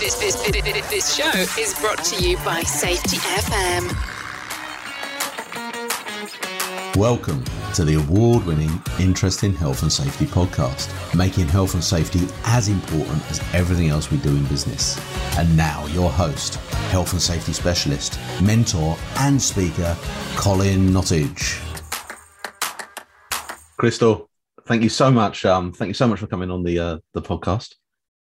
This, this, this, this show is brought to you by Safety FM. Welcome to the award winning Interesting Health and Safety podcast, making health and safety as important as everything else we do in business. And now, your host, health and safety specialist, mentor, and speaker, Colin Nottage. Crystal, thank you so much. Um, thank you so much for coming on the uh, the podcast.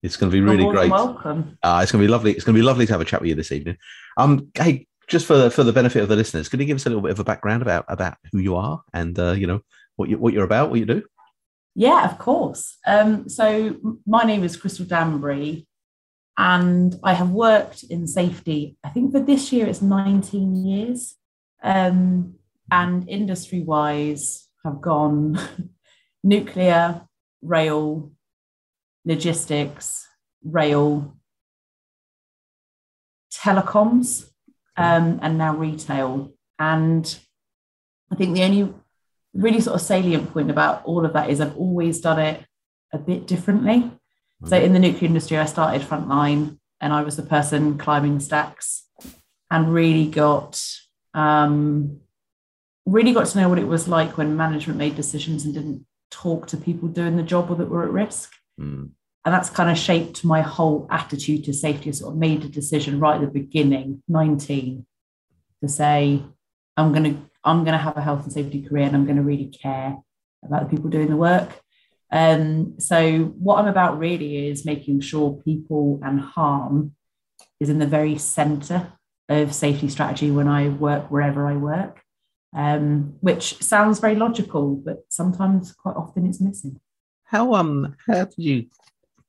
It's going to be really great. Welcome. Uh, it's going to be lovely. It's going to be lovely to have a chat with you this evening. Um, hey, just for the, for the benefit of the listeners, could you give us a little bit of a background about about who you are and uh, you know what you what you're about, what you do? Yeah, of course. Um, so my name is Crystal Danbury, and I have worked in safety. I think for this year it's 19 years, um, and industry wise have gone nuclear, rail, logistics, rail, telecoms, um, and now retail. And I think the only really sort of salient point about all of that is I've always done it a bit differently. Mm-hmm. So in the nuclear industry, I started frontline and I was the person climbing stacks and really got um, really got to know what it was like when management made decisions and didn't talk to people doing the job or that were at risk. Mm. And that's kind of shaped my whole attitude to safety. I sort of made a decision right at the beginning, 19, to say, I'm going to I'm going to have a health and safety career and I'm going to really care about the people doing the work. Um, so what I'm about really is making sure people and harm is in the very center of safety strategy when I work wherever I work, um, which sounds very logical, but sometimes quite often it's missing. How um how did you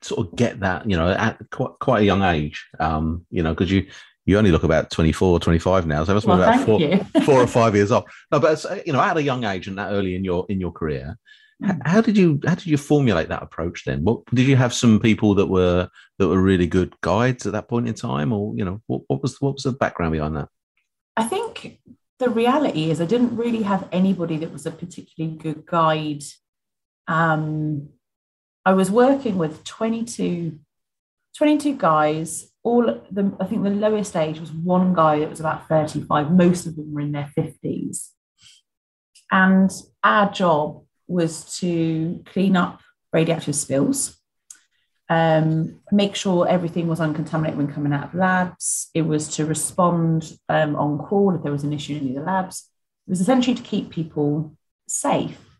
sort of get that you know at quite quite a young age um you know because you you only look about 24 25 now so that's well, about four, four or five years off. No but you know at a young age and that early in your in your career mm. how did you how did you formulate that approach then? What did you have some people that were that were really good guides at that point in time or you know what, what was what was the background behind that? I think the reality is i didn't really have anybody that was a particularly good guide um I was working with 22, 22 guys. All the, I think the lowest age was one guy that was about 35. Most of them were in their 50s. And our job was to clean up radioactive spills, um, make sure everything was uncontaminated when coming out of labs. It was to respond um, on call if there was an issue in the labs. It was essentially to keep people safe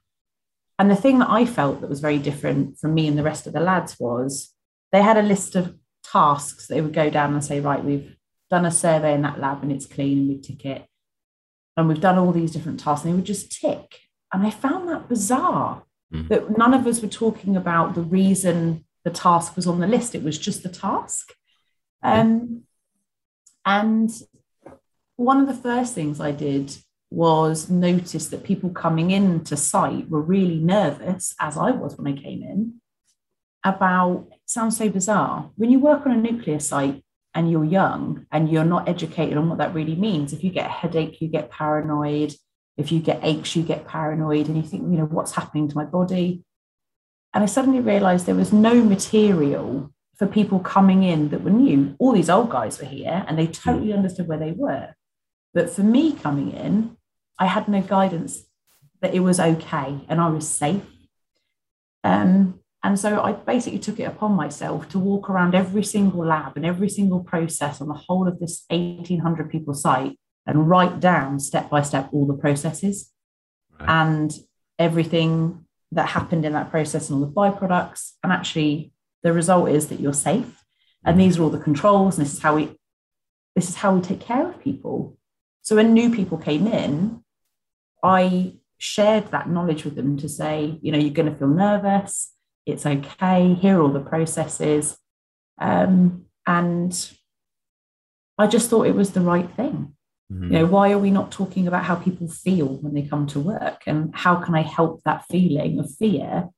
and the thing that I felt that was very different from me and the rest of the lads was they had a list of tasks they would go down and say, right, we've done a survey in that lab and it's clean and we tick it. And we've done all these different tasks and they would just tick. And I found that bizarre mm. that none of us were talking about the reason the task was on the list. It was just the task. Um, and one of the first things I did was notice that people coming into site were really nervous, as I was when I came in, about sounds so bizarre. When you work on a nuclear site and you're young and you're not educated on what that really means, if you get a headache, you get paranoid. If you get aches, you get paranoid and you think, you know, what's happening to my body? And I suddenly realized there was no material for people coming in that were new. All these old guys were here and they hmm. totally understood where they were. But for me coming in, I had no guidance that it was okay and I was safe. Um, and so I basically took it upon myself to walk around every single lab and every single process on the whole of this 1800 people site and write down step by step all the processes right. and everything that happened in that process and all the byproducts. And actually, the result is that you're safe. And these are all the controls. And this is how we this is how we take care of people. So when new people came in, I shared that knowledge with them to say, you know, you're going to feel nervous. It's okay. Here are all the processes. Um, and I just thought it was the right thing. Mm-hmm. You know, why are we not talking about how people feel when they come to work? And how can I help that feeling of fear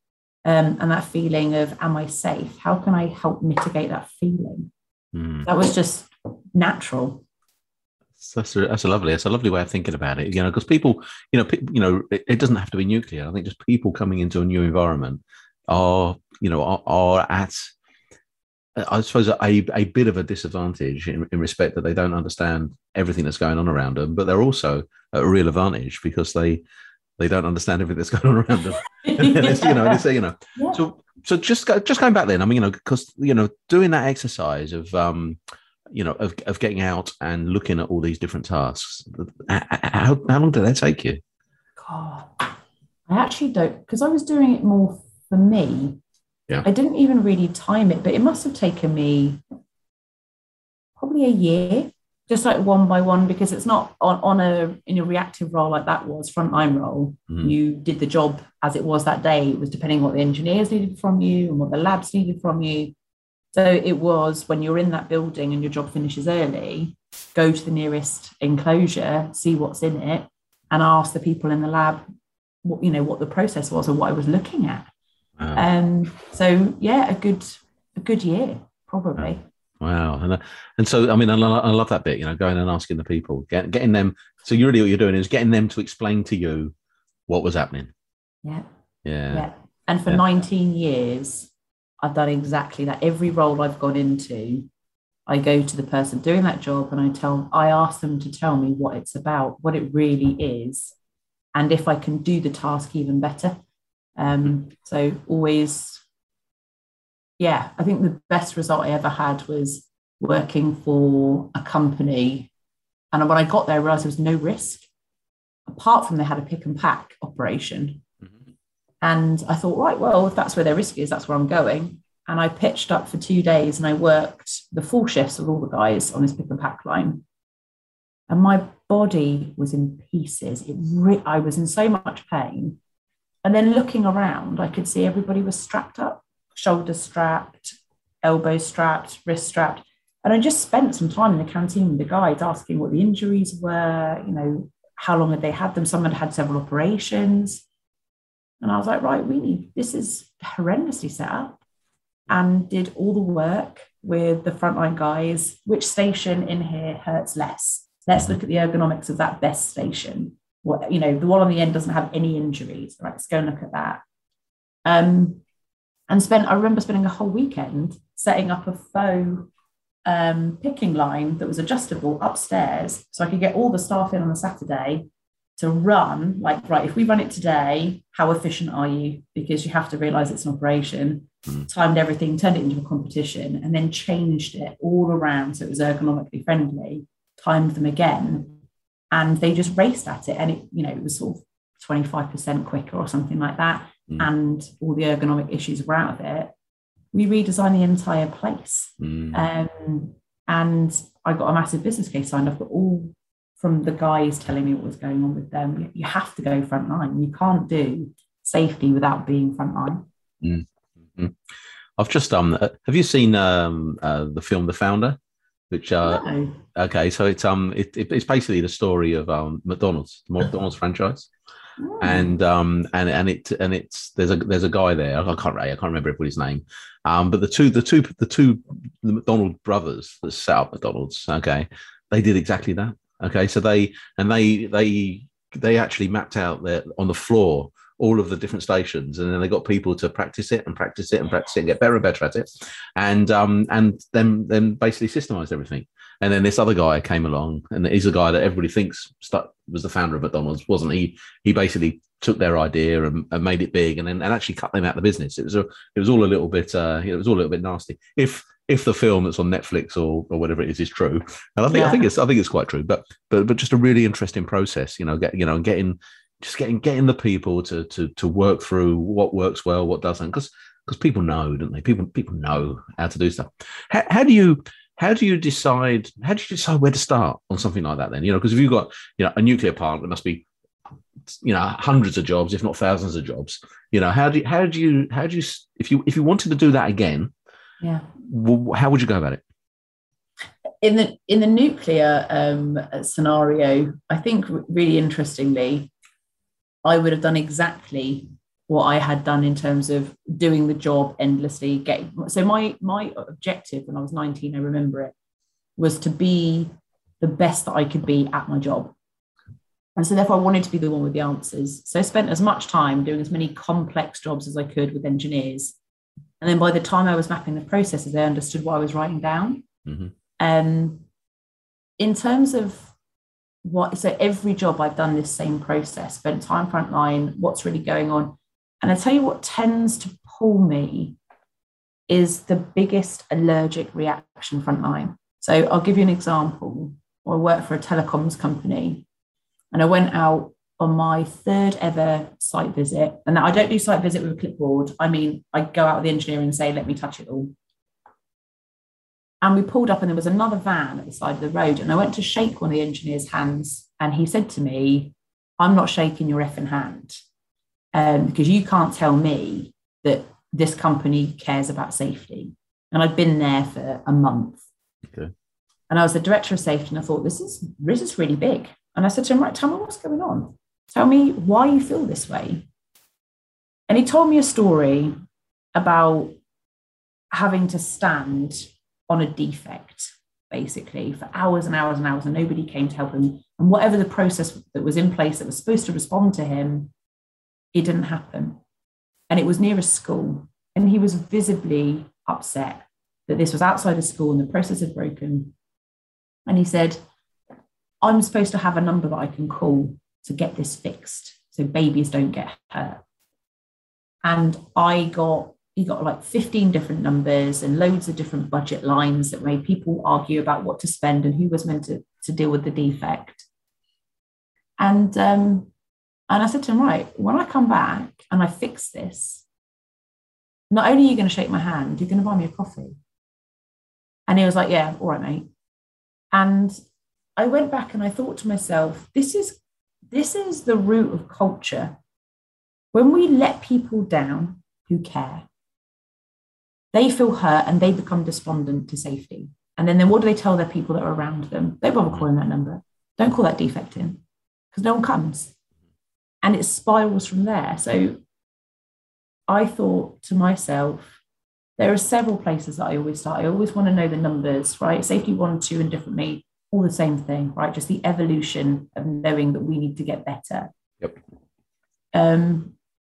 um, and that feeling of, am I safe? How can I help mitigate that feeling? Mm. That was just natural that's a, that's a lovely that's a lovely way of thinking about it you know because people you know you know it, it, doesn't have to be nuclear i think just people coming into a new environment are you know are, are at I suppose a, a bit of a disadvantage in, in respect that they don't understand everything that's going on around them, but they're also a real advantage because they they don't understand everything that's going on around them. yeah. you know, you know. Yeah. So so just go, just going back then. I mean, you know, because you know, doing that exercise of um, you know, of, of getting out and looking at all these different tasks. How, how long did that take you? God, I actually don't because I was doing it more for me. Yeah. I didn't even really time it, but it must have taken me probably a year, just like one by one, because it's not on, on a in a reactive role like that was frontline role. Mm. You did the job as it was that day. It was depending what the engineers needed from you and what the labs needed from you. So it was when you're in that building and your job finishes early, go to the nearest enclosure, see what's in it, and ask the people in the lab what you know what the process was or what I was looking at. Wow. Um, so yeah, a good a good year probably. Wow, and uh, and so I mean, I, I love that bit. You know, going and asking the people, get, getting them. So you really what you're doing is getting them to explain to you what was happening. Yeah. Yeah. Yeah. And for yeah. 19 years, I've done exactly that. Every role I've gone into, I go to the person doing that job and I tell, I ask them to tell me what it's about, what it really is, and if I can do the task even better. Um, so always, yeah, I think the best result I ever had was working for a company. And when I got there, I realized there was no risk, apart from they had a pick and pack operation. And I thought, right, well, if that's where their risk is, that's where I'm going. And I pitched up for two days and I worked the full shifts with all the guys on this pick and pack line. And my body was in pieces. It re- I was in so much pain. And then looking around, I could see everybody was strapped up, shoulder strapped, elbow strapped, wrist strapped. And I just spent some time in the canteen with the guides asking what the injuries were, you know, how long had they had them? Some had had several operations. And I was like, right, we need, this is horrendously set up. And did all the work with the frontline guys. Which station in here hurts less? Let's look at the ergonomics of that best station. What, you know, the one on the end doesn't have any injuries. Right, let's go and look at that. Um, and spent, I remember spending a whole weekend setting up a faux um, picking line that was adjustable upstairs so I could get all the staff in on a Saturday to run like right if we run it today how efficient are you because you have to realize it's an operation mm. timed everything turned it into a competition and then changed it all around so it was ergonomically friendly timed them again and they just raced at it and it you know it was sort of 25% quicker or something like that mm. and all the ergonomic issues were out of it we redesigned the entire place. Mm. Um, and I got a massive business case signed off, but all from the guys telling me what was going on with them. You have to go frontline. You can't do safety without being frontline. Mm. Mm-hmm. I've just um. Uh, have you seen um uh, the film The Founder? Which uh, no. okay, so it's um it, it, it's basically the story of um McDonald's, the McDonald's franchise. Oh. And um and and it and it's there's a there's a guy there I can't I can't remember everybody's name, um but the two the two the two the McDonald brothers that set up McDonald's okay they did exactly that okay so they and they they they actually mapped out there on the floor all of the different stations and then they got people to practice it and practice it and practice it and get better and better at it and um and then then basically systemized everything and then this other guy came along, and he's a guy that everybody thinks was the founder of McDonald's, wasn't he? He basically took their idea and, and made it big, and then and actually cut them out of the business. It was a, it was all a little bit, uh, it was all a little bit nasty. If if the film that's on Netflix or, or whatever it is is true, and I think yeah. I think it's I think it's quite true, but but but just a really interesting process, you know, get you know, and getting just getting getting the people to to to work through what works well, what doesn't, because because people know, don't they? People people know how to do stuff. How, how do you how do you decide? How do you decide where to start on something like that? Then you know, because if you've got you know a nuclear plant, there must be you know hundreds of jobs, if not thousands of jobs. You know, how do you, how do you how do you if you if you wanted to do that again? Yeah. How would you go about it? In the in the nuclear um, scenario, I think really interestingly, I would have done exactly what I had done in terms of doing the job endlessly. Getting so my my objective when I was 19, I remember it, was to be the best that I could be at my job. And so therefore I wanted to be the one with the answers. So I spent as much time doing as many complex jobs as I could with engineers And then by the time I was mapping the processes, they understood what I was writing down. Mm-hmm. Um, in terms of what, so every job I've done this same process, spent time frontline, what's really going on. And I tell you what tends to pull me is the biggest allergic reaction frontline. So I'll give you an example. I work for a telecoms company and I went out on my third ever site visit. And I don't do site visit with a clipboard. I mean, I go out with the engineer and say, let me touch it all. And we pulled up and there was another van at the side of the road. And I went to shake one of the engineer's hands. And he said to me, I'm not shaking your effing hand um, because you can't tell me that this company cares about safety. And I'd been there for a month. Okay. And I was the director of safety, and I thought, this is this is really big. And I said to him, right, tell me what's going on. Tell me why you feel this way. And he told me a story about having to stand on a defect, basically, for hours and hours and hours, and nobody came to help him. And whatever the process that was in place that was supposed to respond to him, it didn't happen. And it was near a school. And he was visibly upset that this was outside of school and the process had broken. And he said, I'm supposed to have a number that I can call to get this fixed so babies don't get hurt. And I got, he got like 15 different numbers and loads of different budget lines that made people argue about what to spend and who was meant to, to deal with the defect. And um, and I said to him, right, when I come back and I fix this, not only are you going to shake my hand, you're going to buy me a coffee. And he was like, yeah, all right, mate. And I went back and I thought to myself, this is this is the root of culture. When we let people down who care, they feel hurt and they become despondent to safety. And then, then what do they tell their people that are around them? Don't bother calling that number. Don't call that defect in because no one comes. And it spirals from there. So I thought to myself, there are several places that I always start. I always want to know the numbers, right? Safety one, two, and different me all the same thing, right? Just the evolution of knowing that we need to get better. Yep. Um,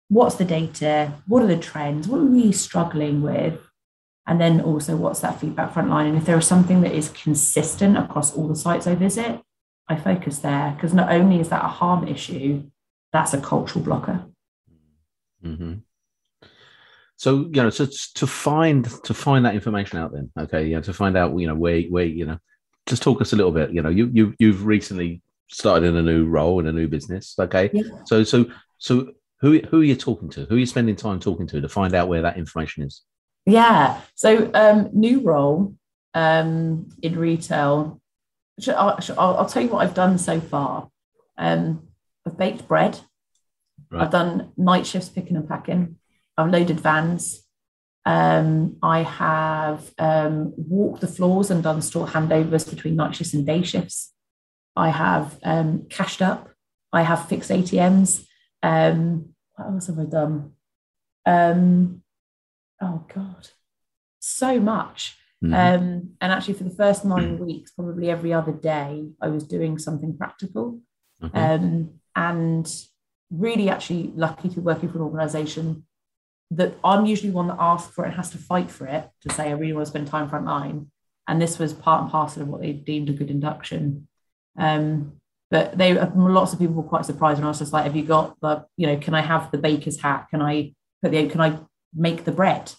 what's the data? What are the trends? What are we struggling with? And then also, what's that feedback frontline? And if there is something that is consistent across all the sites I visit, I focus there because not only is that a harm issue, that's a cultural blocker. Mm-hmm. So you know, so to find to find that information out, then okay, yeah, to find out you know where where you know just talk us a little bit. You know, you you you've recently started in a new role in a new business. Okay, yeah. so so so who who are you talking to? Who are you spending time talking to to find out where that information is? Yeah, so um, new role um, in retail. I'll, I'll, I'll, tell you what I've done so far. Um, I've baked bread. Right. I've done night shifts picking and packing. I've loaded vans. Um, I have um, walked the floors and done store handovers between night shifts and day shifts. I have um, cashed up. I have fixed ATMs. Um, what else have I done? Um, oh God, so much. Mm-hmm. Um, and actually, for the first nine weeks, probably every other day, I was doing something practical. and really, actually, lucky to be working for an organization that I'm usually one that asks for it and has to fight for it to say I really want to spend time front line. And this was part and parcel of what they deemed a good induction. Um, but they lots of people were quite surprised when I was just like, "Have you got the you know? Can I have the baker's hat? Can I put the can I make the bread?"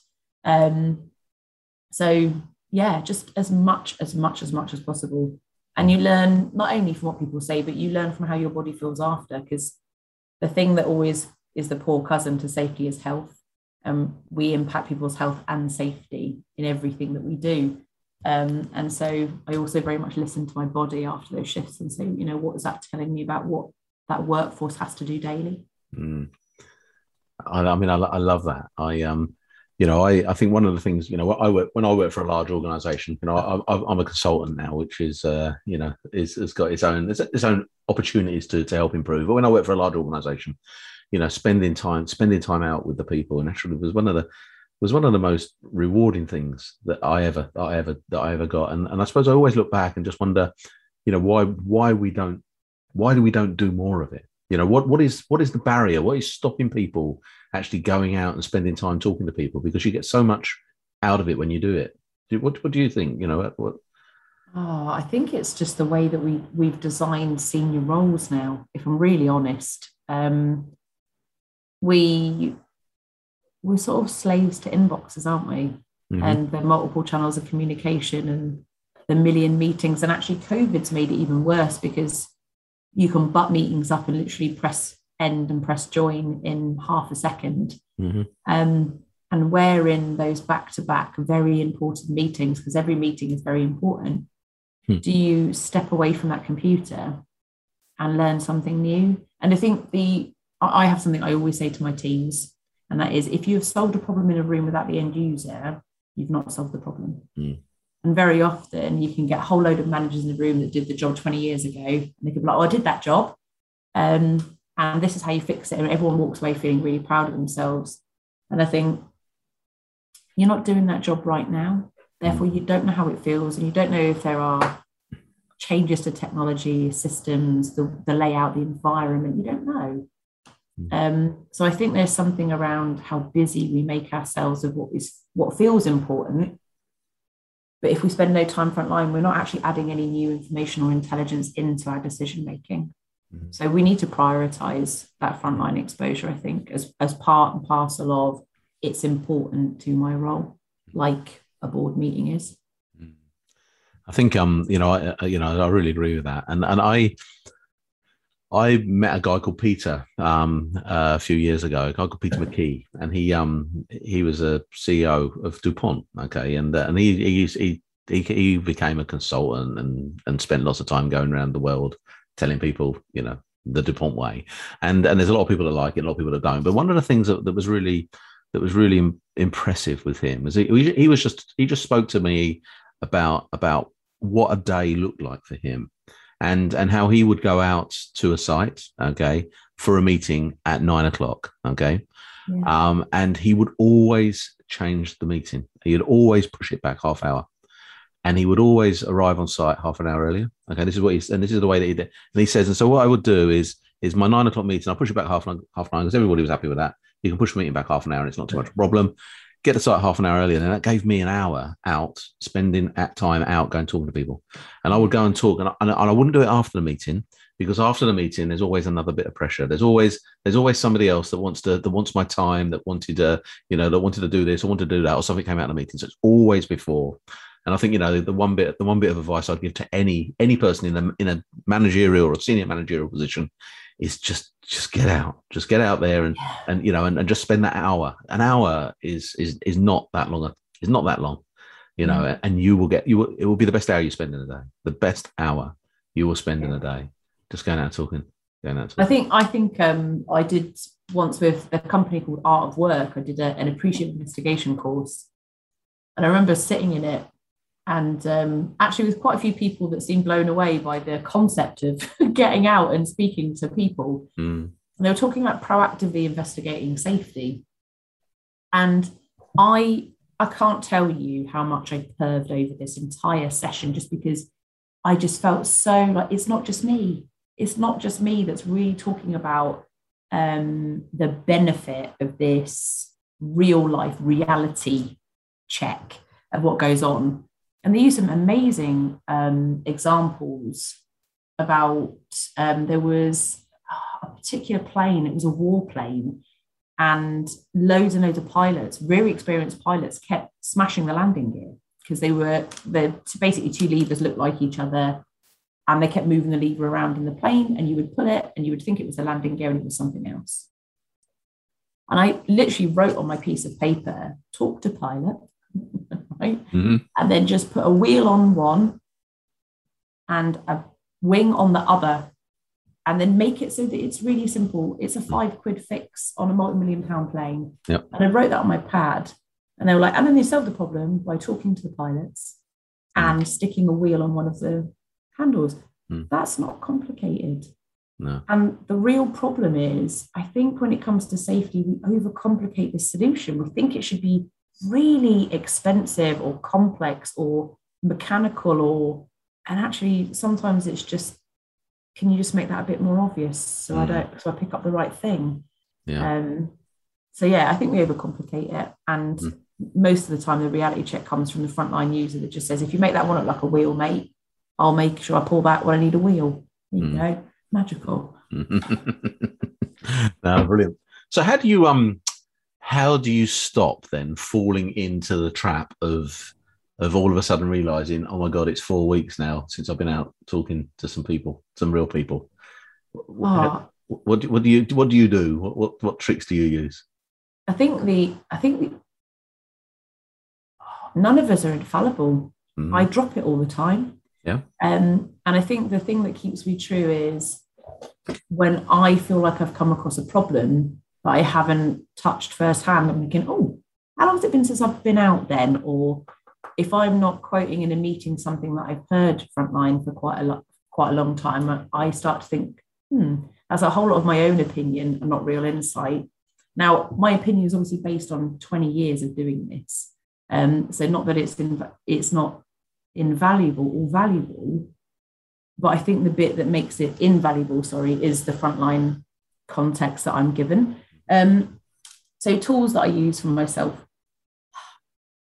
Um, so yeah, just as much as much as much as possible. And you learn not only from what people say, but you learn from how your body feels after. Because the thing that always is the poor cousin to safety is health um, we impact people's health and safety in everything that we do. Um, and so I also very much listen to my body after those shifts and say, you know, what is that telling me about what that workforce has to do daily? Mm. I, I, mean, I, I, love that. I, um, you know, I, I think one of the things, you know, I work when I work for a large organization, you know, I, am a consultant now, which is, uh, you know, is has got its own its own opportunities to to help improve. But when I work for a large organization, you know spending time spending time out with the people and actually was one of the was one of the most rewarding things that I ever that I ever that I ever got and and I suppose I always look back and just wonder you know why why we don't why do we don't do more of it You know, what what is what is the barrier? What is stopping people actually going out and spending time talking to people? Because you get so much out of it when you do it. What what do you think? You know, what? Oh, I think it's just the way that we we've designed senior roles now. If I'm really honest, um, we we're sort of slaves to inboxes, aren't we? Mm-hmm. And the multiple channels of communication and the million meetings. And actually, COVID's made it even worse because you can butt meetings up and literally press end and press join in half a 2nd mm-hmm. um, and we're in those back to back very important meetings because every meeting is very important. Hmm. Do you step away from that computer and learn something new? And I think the I have something I always say to my teams, and that is if you have solved a problem in a room without the end user, you've not solved the problem. Hmm. And very often you can get a whole load of managers in the room that did the job 20 years ago. And they can be like, oh, I did that job. Um, and this is how you fix it. And everyone walks away feeling really proud of themselves. And I think you're not doing that job right now. Therefore, you don't know how it feels and you don't know if there are changes to technology, systems, the, the layout, the environment. You don't know. Hmm. Um, so I think there's something around how busy we make ourselves of what is what feels important but if we spend no time frontline, we're not actually adding any new information or intelligence into our decision making. Mm-hmm. So we need to prioritize that frontline exposure, I think, as, as part and parcel of it's important to my role, like a board meeting is. I think um, you know, I, you know, I really agree with that. And and I I met a guy called Peter um, uh, a few years ago, a guy called Peter McKee, and he um, he was a CEO of DuPont. Okay, and uh, and he, he he he became a consultant and and spent lots of time going around the world telling people, you know, the DuPont way. And and there's a lot of people that like it, a lot of people that don't. But one of the things that, that was really that was really impressive with him was he, he was just he just spoke to me about about what a day looked like for him and and how he would go out to a site, okay, for a meeting at nine o'clock, okay, yeah. um, and he would always change the meeting. He'd always push it back half hour, and he would always arrive on site half an hour earlier. Okay, this is what he's and this is the way that he did. And he says, and so what I would do is is my nine o'clock meeting. I'll push it back half half an hour because everybody was happy with that. You can push the meeting back half an hour, and it's not too much of a problem get the site half an hour earlier. And that gave me an hour out, spending that time out going talking to people. And I would go and talk, and I, and I wouldn't do it after the meeting because after the meeting, there's always another bit of pressure. There's always there's always somebody else that wants to that wants my time, that wanted to you know that wanted to do this or wanted to do that, or something came out of the meeting. So it's always before. And I think you know the, the one bit the one bit of advice I'd give to any any person in a in a managerial or senior managerial position is just just get out just get out there and and you know and, and just spend that hour an hour is is is not that long It's not that long you know mm. and you will get you will, it will be the best hour you spend in a day the best hour you will spend in a day just going out talking going out talking. i think i think um i did once with a company called art of work i did a, an appreciative investigation course and i remember sitting in it and um, actually with quite a few people that seemed blown away by the concept of getting out and speaking to people mm. and they were talking about proactively investigating safety. And i i can't tell you how much i perved over this entire session just because i just felt so like it's not just me. It's not just me that's really talking about um, the benefit of this real life reality check of what goes on and they use some amazing um, examples about um, there was a particular plane, it was a war plane, and loads and loads of pilots, very experienced pilots, kept smashing the landing gear because they were the basically two levers looked like each other and they kept moving the lever around in the plane and you would pull it and you would think it was the landing gear and it was something else. And I literally wrote on my piece of paper, talk to pilot, right? Mm-hmm. And then just put a wheel on one and a wing on the other, and then make it so that it's really simple. It's a five quid fix on a multi million pound plane. Yep. And I wrote that on my pad. And they were like, and then they solved the problem by talking to the pilots and mm. sticking a wheel on one of the handles. Mm. That's not complicated. No. And the real problem is, I think when it comes to safety, we overcomplicate the solution. We think it should be really expensive or complex or mechanical or and actually sometimes it's just can you just make that a bit more obvious so mm. I don't so I pick up the right thing? Yeah. Um, so yeah, I think we overcomplicate it, and mm. most of the time the reality check comes from the frontline user that just says, if you make that one look like a wheel, mate, I'll make sure I pull back when I need a wheel. You mm. go, magical. no, brilliant. So how do you um how do you stop then falling into the trap of of all of a sudden realizing, oh my god, it's four weeks now since I've been out talking to some people, some real people. Oh. What, what do you what do you do? What, what what tricks do you use? I think the I think the, none of us are infallible. Mm. I drop it all the time. Yeah. Um, and I think the thing that keeps me true is when I feel like I've come across a problem that I haven't touched firsthand, I'm thinking, oh, how long has it been since I've been out then? Or if I'm not quoting in a meeting something that I've heard frontline for quite a lot, quite a long time, I start to think, hmm, that's a whole lot of my own opinion and not real insight. Now, my opinion is obviously based on 20 years of doing this. Um, so not that it's inv- it's not invaluable or valuable, but I think the bit that makes it invaluable, sorry, is the frontline context that I'm given. Um, so tools that I use for myself,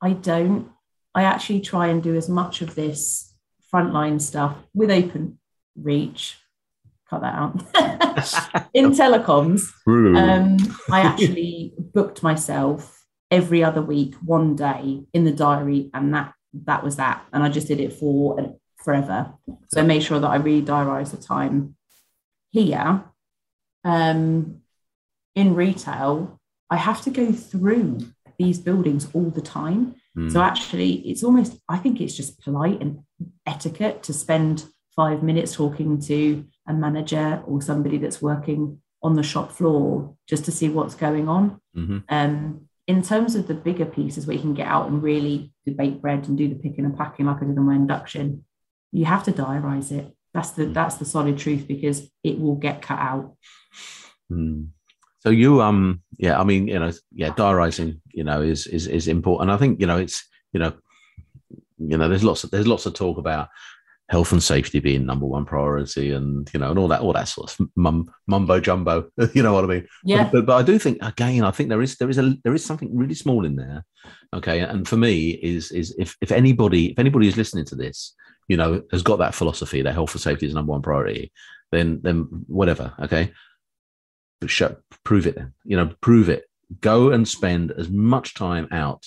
I don't. I actually try and do as much of this frontline stuff with open reach cut that out. in telecoms, um, I actually booked myself every other week, one day in the diary, and that that was that. And I just did it for forever. So I made sure that I really diarised the time here. Um, in retail, I have to go through these buildings all the time. Mm. So actually, it's almost, I think it's just polite and etiquette to spend five minutes talking to a manager or somebody that's working on the shop floor just to see what's going on. Mm-hmm. Um, in terms of the bigger pieces where you can get out and really bake bread and do the picking and packing like I did on my induction, you have to diarize it. That's the that's the solid truth because it will get cut out. Mm. So you um yeah I mean you know yeah diarizing you know is is is important. I think you know it's you know you know there's lots of there's lots of talk about health and safety being number one priority and you know and all that all that sort of mum, mumbo jumbo you know what i mean? Yeah. but, but, but, i do think again i think there is there is a there is something really small in there okay? And for me is is if if anybody if anybody is listening to this you know has got that philosophy that health and safety is number one priority then then whatever okay show, prove it then you know prove it go and spend as much time out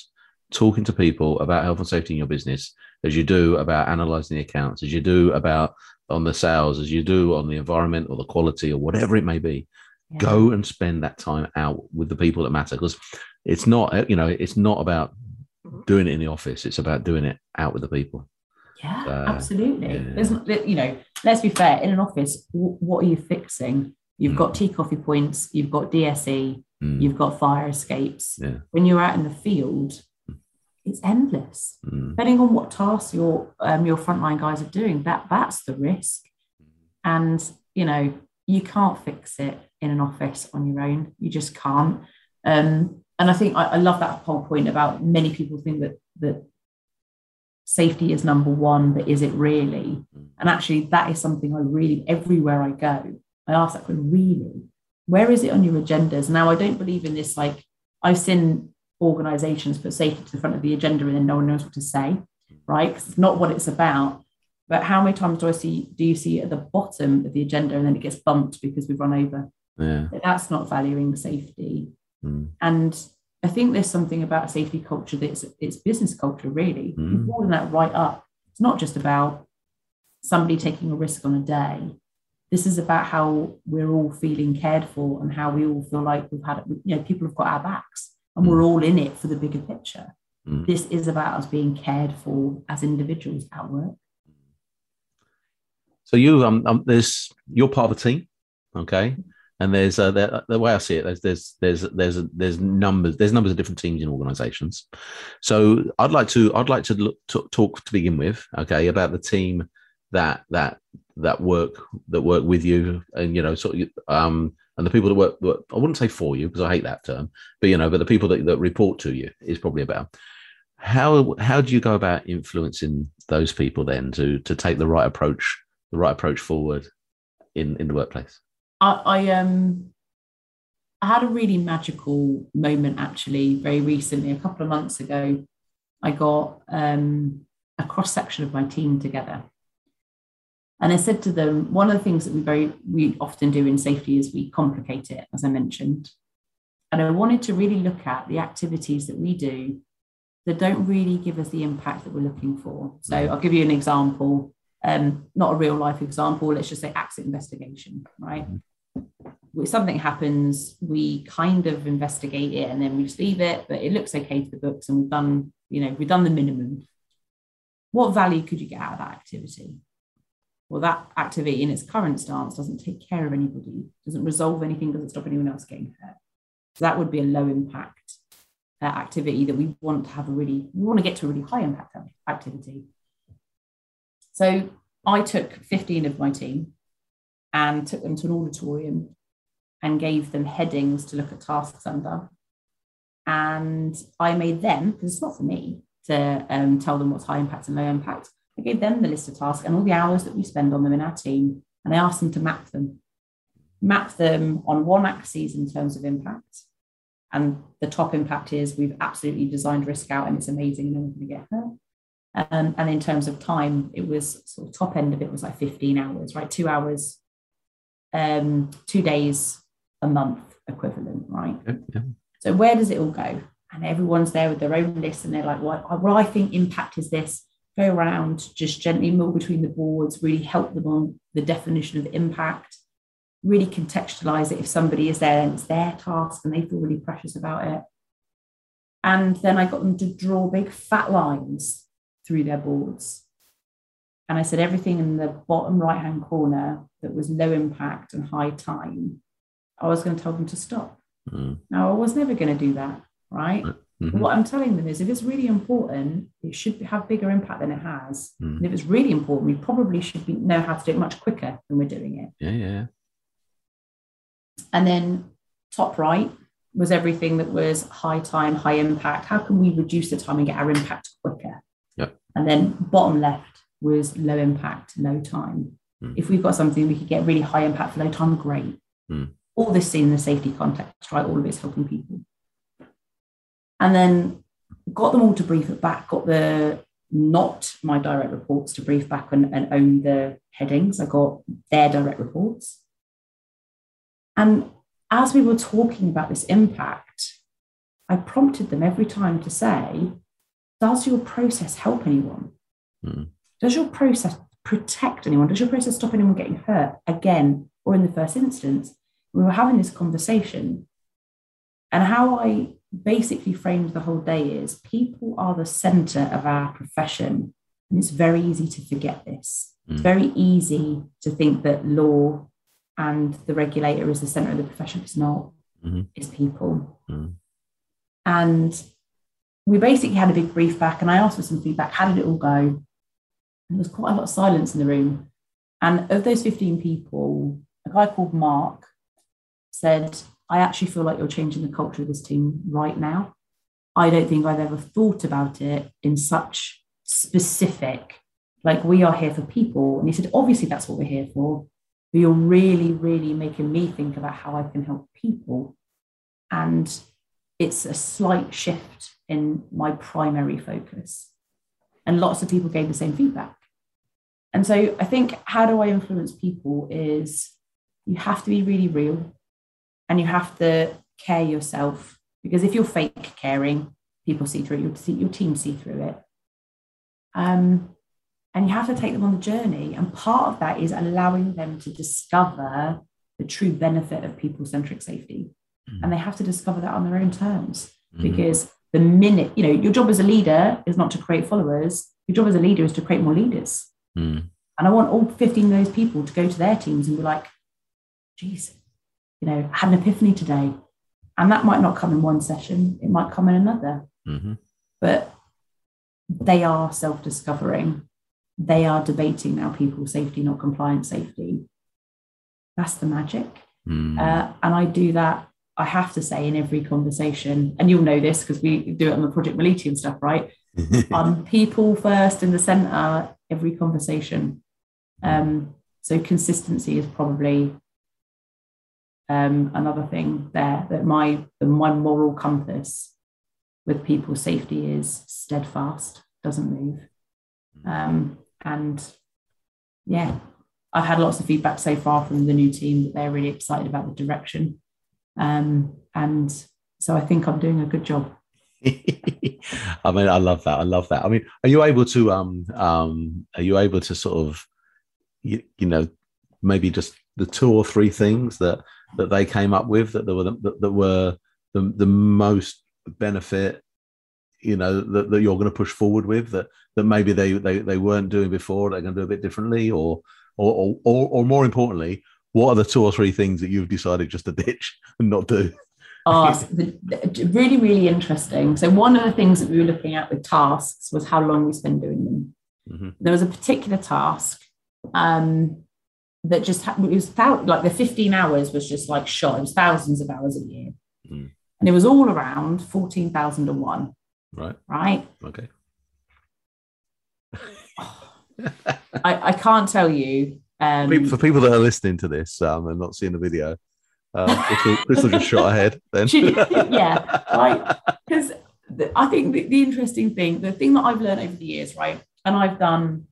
talking to people about health and safety in your business as you do about analyzing the accounts, as you do about on the sales, as you do on the environment or the quality or whatever it may be. Yeah. Go and spend that time out with the people that matter because it's not, you know, it's not about doing it in the office. It's about doing it out with the people. Yeah, uh, absolutely. Yeah. There's, you know, let's be fair. In an office, what are you fixing? You've mm. got tea coffee points. You've got DSE. Mm. You've got fire escapes. Yeah. When you're out in the field, it's endless. Mm. Depending on what tasks your um, your frontline guys are doing, that that's the risk. And you know, you can't fix it in an office on your own. You just can't. Um, and I think I, I love that whole point about many people think that that safety is number one, but is it really? Mm. And actually, that is something I really everywhere I go, I ask that question really. Where is it on your agendas? Now, I don't believe in this. Like I've seen organizations put safety to the front of the agenda and then no one knows what to say, right? Because it's not what it's about. But how many times do I see do you see at the bottom of the agenda and then it gets bumped because we've run over? Yeah. That's not valuing safety. Mm. And I think there's something about safety culture that's it's business culture, really. Mm. You've that right up. It's not just about somebody taking a risk on a day. This is about how we're all feeling cared for and how we all feel like we've had, you know, people have got our backs and we're mm. all in it for the bigger picture. Mm. This is about us being cared for as individuals at work. So you um, um there's you're part of a team, okay? And there's uh, the, the way I see it, there's there's there's there's there's numbers there's numbers of different teams in organisations. So I'd like to I'd like to look to, talk to begin with, okay, about the team that that that work that work with you, and you know, sort of um and the people that work, work I wouldn't say for you because I hate that term, but you know, but the people that, that report to you is probably about how how do you go about influencing those people then to to take the right approach, the right approach forward, in in the workplace? I, I um I had a really magical moment actually very recently, a couple of months ago. I got um, a cross section of my team together. And I said to them, one of the things that we very we often do in safety is we complicate it, as I mentioned. And I wanted to really look at the activities that we do that don't really give us the impact that we're looking for. So I'll give you an example, um, not a real life example. Let's just say accident investigation, right? If something happens, we kind of investigate it and then we just leave it, but it looks okay to the books and we've done, you know, we've done the minimum. What value could you get out of that activity? Well, that activity in its current stance doesn't take care of anybody, doesn't resolve anything, doesn't stop anyone else getting hurt. So that would be a low impact uh, activity that we want to have a really, we want to get to a really high impact activity. So I took 15 of my team and took them to an auditorium and gave them headings to look at tasks under. And I made them, because it's not for me to um, tell them what's high impact and low impact, I gave them the list of tasks and all the hours that we spend on them in our team. And I asked them to map them, map them on one axis in terms of impact. And the top impact is we've absolutely designed risk out and it's amazing and no one's going to get hurt. Um, and in terms of time, it was sort of top end of it was like 15 hours, right? Two hours, um, two days a month equivalent, right? So where does it all go? And everyone's there with their own list and they're like, well, well, I think impact is this. Go around, just gently mull between the boards, really help them on the definition of impact, really contextualize it if somebody is there and it's their task and they feel really precious about it. And then I got them to draw big fat lines through their boards. And I said everything in the bottom right hand corner that was low impact and high time, I was going to tell them to stop. Mm. Now, I was never going to do that, right? Mm-hmm. What I'm telling them is if it's really important, it should have bigger impact than it has. Mm. And if it's really important, we probably should be, know how to do it much quicker than we're doing it. Yeah, yeah. And then top right was everything that was high time, high impact. How can we reduce the time and get our impact quicker? And then bottom left was low impact, low time. Mm. If we've got something we could get really high impact for low time, great. Mm. All this in the safety context, right? All of it's helping people. And then got them all to brief it back, got the not my direct reports to brief back and, and own the headings. I got their direct reports. And as we were talking about this impact, I prompted them every time to say, does your process help anyone? Mm. Does your process protect anyone? Does your process stop anyone getting hurt again or in the first instance? We were having this conversation, and how I basically framed the whole day is people are the center of our profession. And it's very easy to forget this. Mm. It's very easy to think that law and the regulator is the center of the profession. It's not, mm-hmm. it's people. Mm. And we basically had a big brief back, and I asked for some feedback. How did it all go? And there was quite a lot of silence in the room. And of those 15 people, a guy called Mark said, I actually feel like you're changing the culture of this team right now. I don't think I've ever thought about it in such specific, like we are here for people. And he said, obviously that's what we're here for. But you're really, really making me think about how I can help people. And it's a slight shift in my primary focus. And lots of people gave the same feedback. And so I think how do I influence people is you have to be really real and you have to care yourself because if you're fake caring, people see through it, your, your team see through it. Um, and you have to take them on the journey. And part of that is allowing them to discover the true benefit of people centric safety. Mm. And they have to discover that on their own terms mm. because the minute, you know, your job as a leader is not to create followers. Your job as a leader is to create more leaders. Mm. And I want all 15 of those people to go to their teams and be like, geez, you know, had an epiphany today. And that might not come in one session, it might come in another. Mm-hmm. But they are self discovering. They are debating now people safety, not compliance safety. That's the magic. Mm. Uh, and I do that I have to say in every conversation, and you'll know this because we do it on the Project Mollit and stuff, right? um, people first in the center, every conversation. Um, so consistency is probably um, another thing there that my my moral compass with people's safety is steadfast, doesn't move. Um, and yeah, I've had lots of feedback so far from the new team that they're really excited about the direction. Um, and so I think I'm doing a good job. I mean, I love that. I love that. I mean, are you able to um um are you able to sort of you, you know maybe just the two or three things that that they came up with that, were the, that, were the, the most benefit you know that, that you're going to push forward with that that maybe they they, they weren't doing before they're going to do a bit differently or or, or or more importantly what are the two or three things that you've decided just to ditch and not do? Oh really really interesting. So one of the things that we were looking at with tasks was how long we spend doing them. Mm-hmm. there was a particular task um, that just it was like the 15 hours was just like shot. It was thousands of hours a year. Mm. and it was all around 14,001 right. Right? Okay. I, I can't tell you um, for people that are listening to this um, and not seeing the video uh, Crystal, Crystal just shot ahead then. Yeah. Right because I think the, the interesting thing the thing that I've learned over the years right and I've done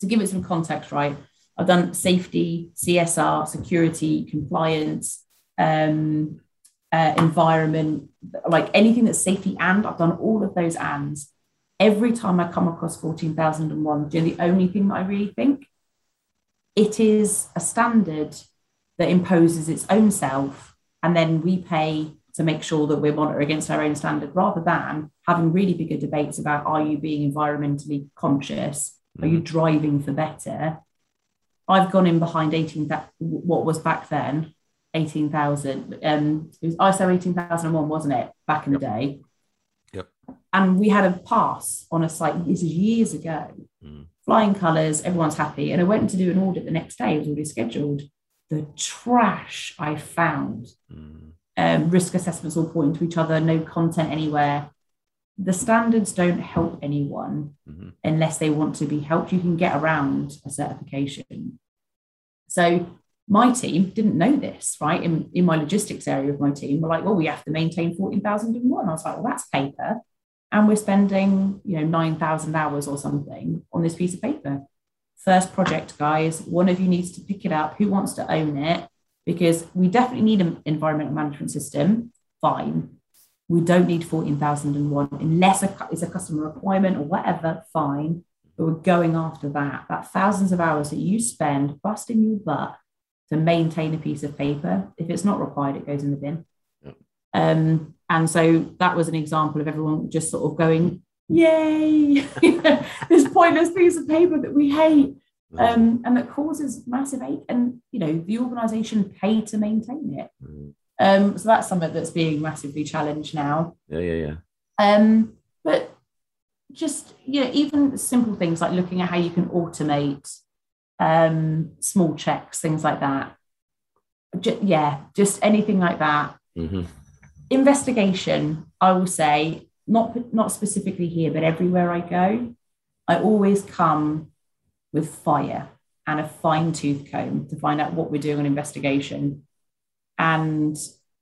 to give it some context right I've done safety, CSR, security, compliance, um, uh, environment, like anything that's safety and I've done all of those ands. Every time I come across 14,001, you know, the only thing that I really think it is a standard that imposes its own self, and then we pay to make sure that we're monitoring against our own standard rather than having really bigger debates about are you being environmentally conscious? Are you mm. driving for better? I've gone in behind 18, that what was back then 18,000. Um, it was ISO 18,001, wasn't it, back in the day? Yep. And we had a pass on a site, this is years ago, mm. flying colours, everyone's happy. And I went to do an audit the next day, it was already scheduled. The trash I found, mm. um, risk assessments all pointing to each other, no content anywhere the standards don't help anyone mm-hmm. unless they want to be helped. You can get around a certification. So my team didn't know this, right? In, in my logistics area of my team, we're like, well, we have to maintain 14,001. I was like, well, that's paper. And we're spending, you know, 9,000 hours or something on this piece of paper. First project, guys, one of you needs to pick it up. Who wants to own it? Because we definitely need an environmental management system. Fine we don't need 14,001 unless it's a customer requirement or whatever, fine. But we're going after that. That thousands of hours that you spend busting your butt to maintain a piece of paper. If it's not required, it goes in the bin. Um, and so that was an example of everyone just sort of going, yay, this pointless piece of paper that we hate. Um, and that causes massive ache. And you know, the organization paid to maintain it. Mm. Um, so that's something that's being massively challenged now. Yeah, yeah, yeah. Um, but just you know, even simple things like looking at how you can automate um, small checks, things like that. Just, yeah, just anything like that. Mm-hmm. Investigation, I will say, not not specifically here, but everywhere I go, I always come with fire and a fine tooth comb to find out what we're doing on investigation and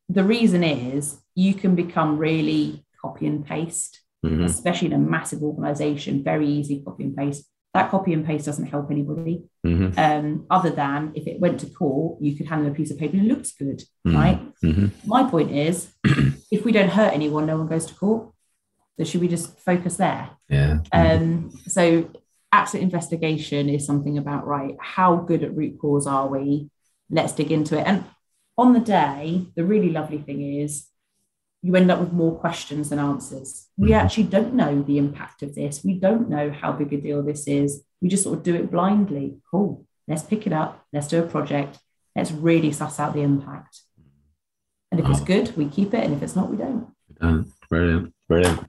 the reason is you can become really copy and paste, mm-hmm. especially in a massive organization, very easy copy and paste. That copy and paste doesn't help anybody. Mm-hmm. Um, other than if it went to court, you could handle a piece of paper and it looks good, mm-hmm. right? Mm-hmm. My point is, if we don't hurt anyone, no one goes to court. So should we just focus there? Yeah. Um, so absolute investigation is something about right. How good at root cause are we? Let's dig into it. And on the day, the really lovely thing is you end up with more questions than answers. We mm-hmm. actually don't know the impact of this. We don't know how big a deal this is. We just sort of do it blindly. Cool. Let's pick it up. Let's do a project. Let's really suss out the impact. And if oh. it's good, we keep it. And if it's not, we don't. brilliant. Brilliant.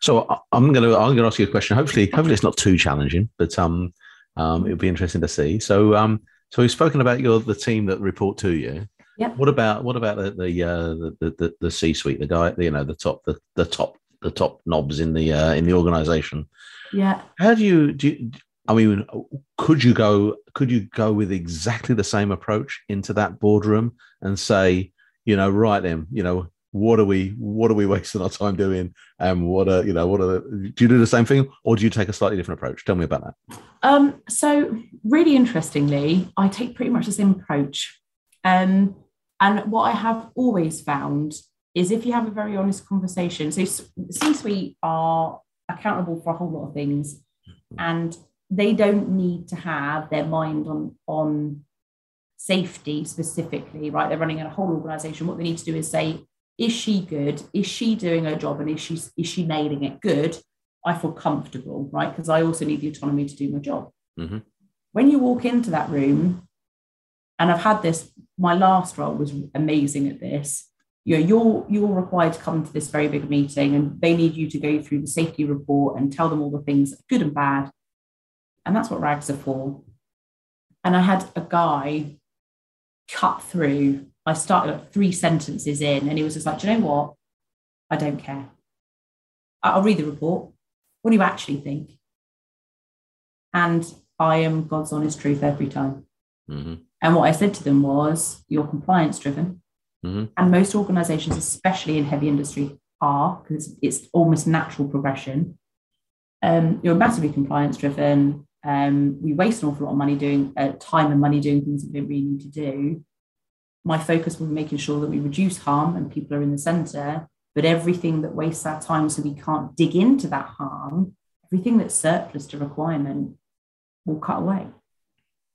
So I'm going to I'm to ask you a question. Hopefully, hopefully it's not too challenging, but um, um, it'll be interesting to see. So um, so we've spoken about your the team that report to you. Yep. What about what about the the uh, the, the, the C suite, the guy, you know, the top the, the top the top knobs in the uh, in the organization? Yeah. How do you do? You, I mean, could you go? Could you go with exactly the same approach into that boardroom and say, you know, right then, you know, what are we what are we wasting our time doing and what are you know what are the, do you do the same thing or do you take a slightly different approach tell me about that um so really interestingly i take pretty much the same approach um and what i have always found is if you have a very honest conversation so c suite are accountable for a whole lot of things and they don't need to have their mind on on safety specifically right they're running a whole organization what they need to do is say is she good? Is she doing her job? And is she is she nailing it good? I feel comfortable, right? Because I also need the autonomy to do my job. Mm-hmm. When you walk into that room, and I've had this, my last role was amazing at this. You know, you're you're required to come to this very big meeting, and they need you to go through the safety report and tell them all the things, good and bad. And that's what rags are for. And I had a guy cut through I started like three sentences in, and he was just like, Do you know what? I don't care. I'll read the report. What do you actually think? And I am God's honest truth every time. Mm-hmm. And what I said to them was, You're compliance driven. Mm-hmm. And most organizations, especially in heavy industry, are because it's, almost natural progression. Um, you're massively compliance driven. Um, we waste an awful lot of money doing uh, time and money doing things that we don't really need to do my focus will be making sure that we reduce harm and people are in the center. But everything that wastes our time so we can't dig into that harm, everything that's surplus to requirement will cut away.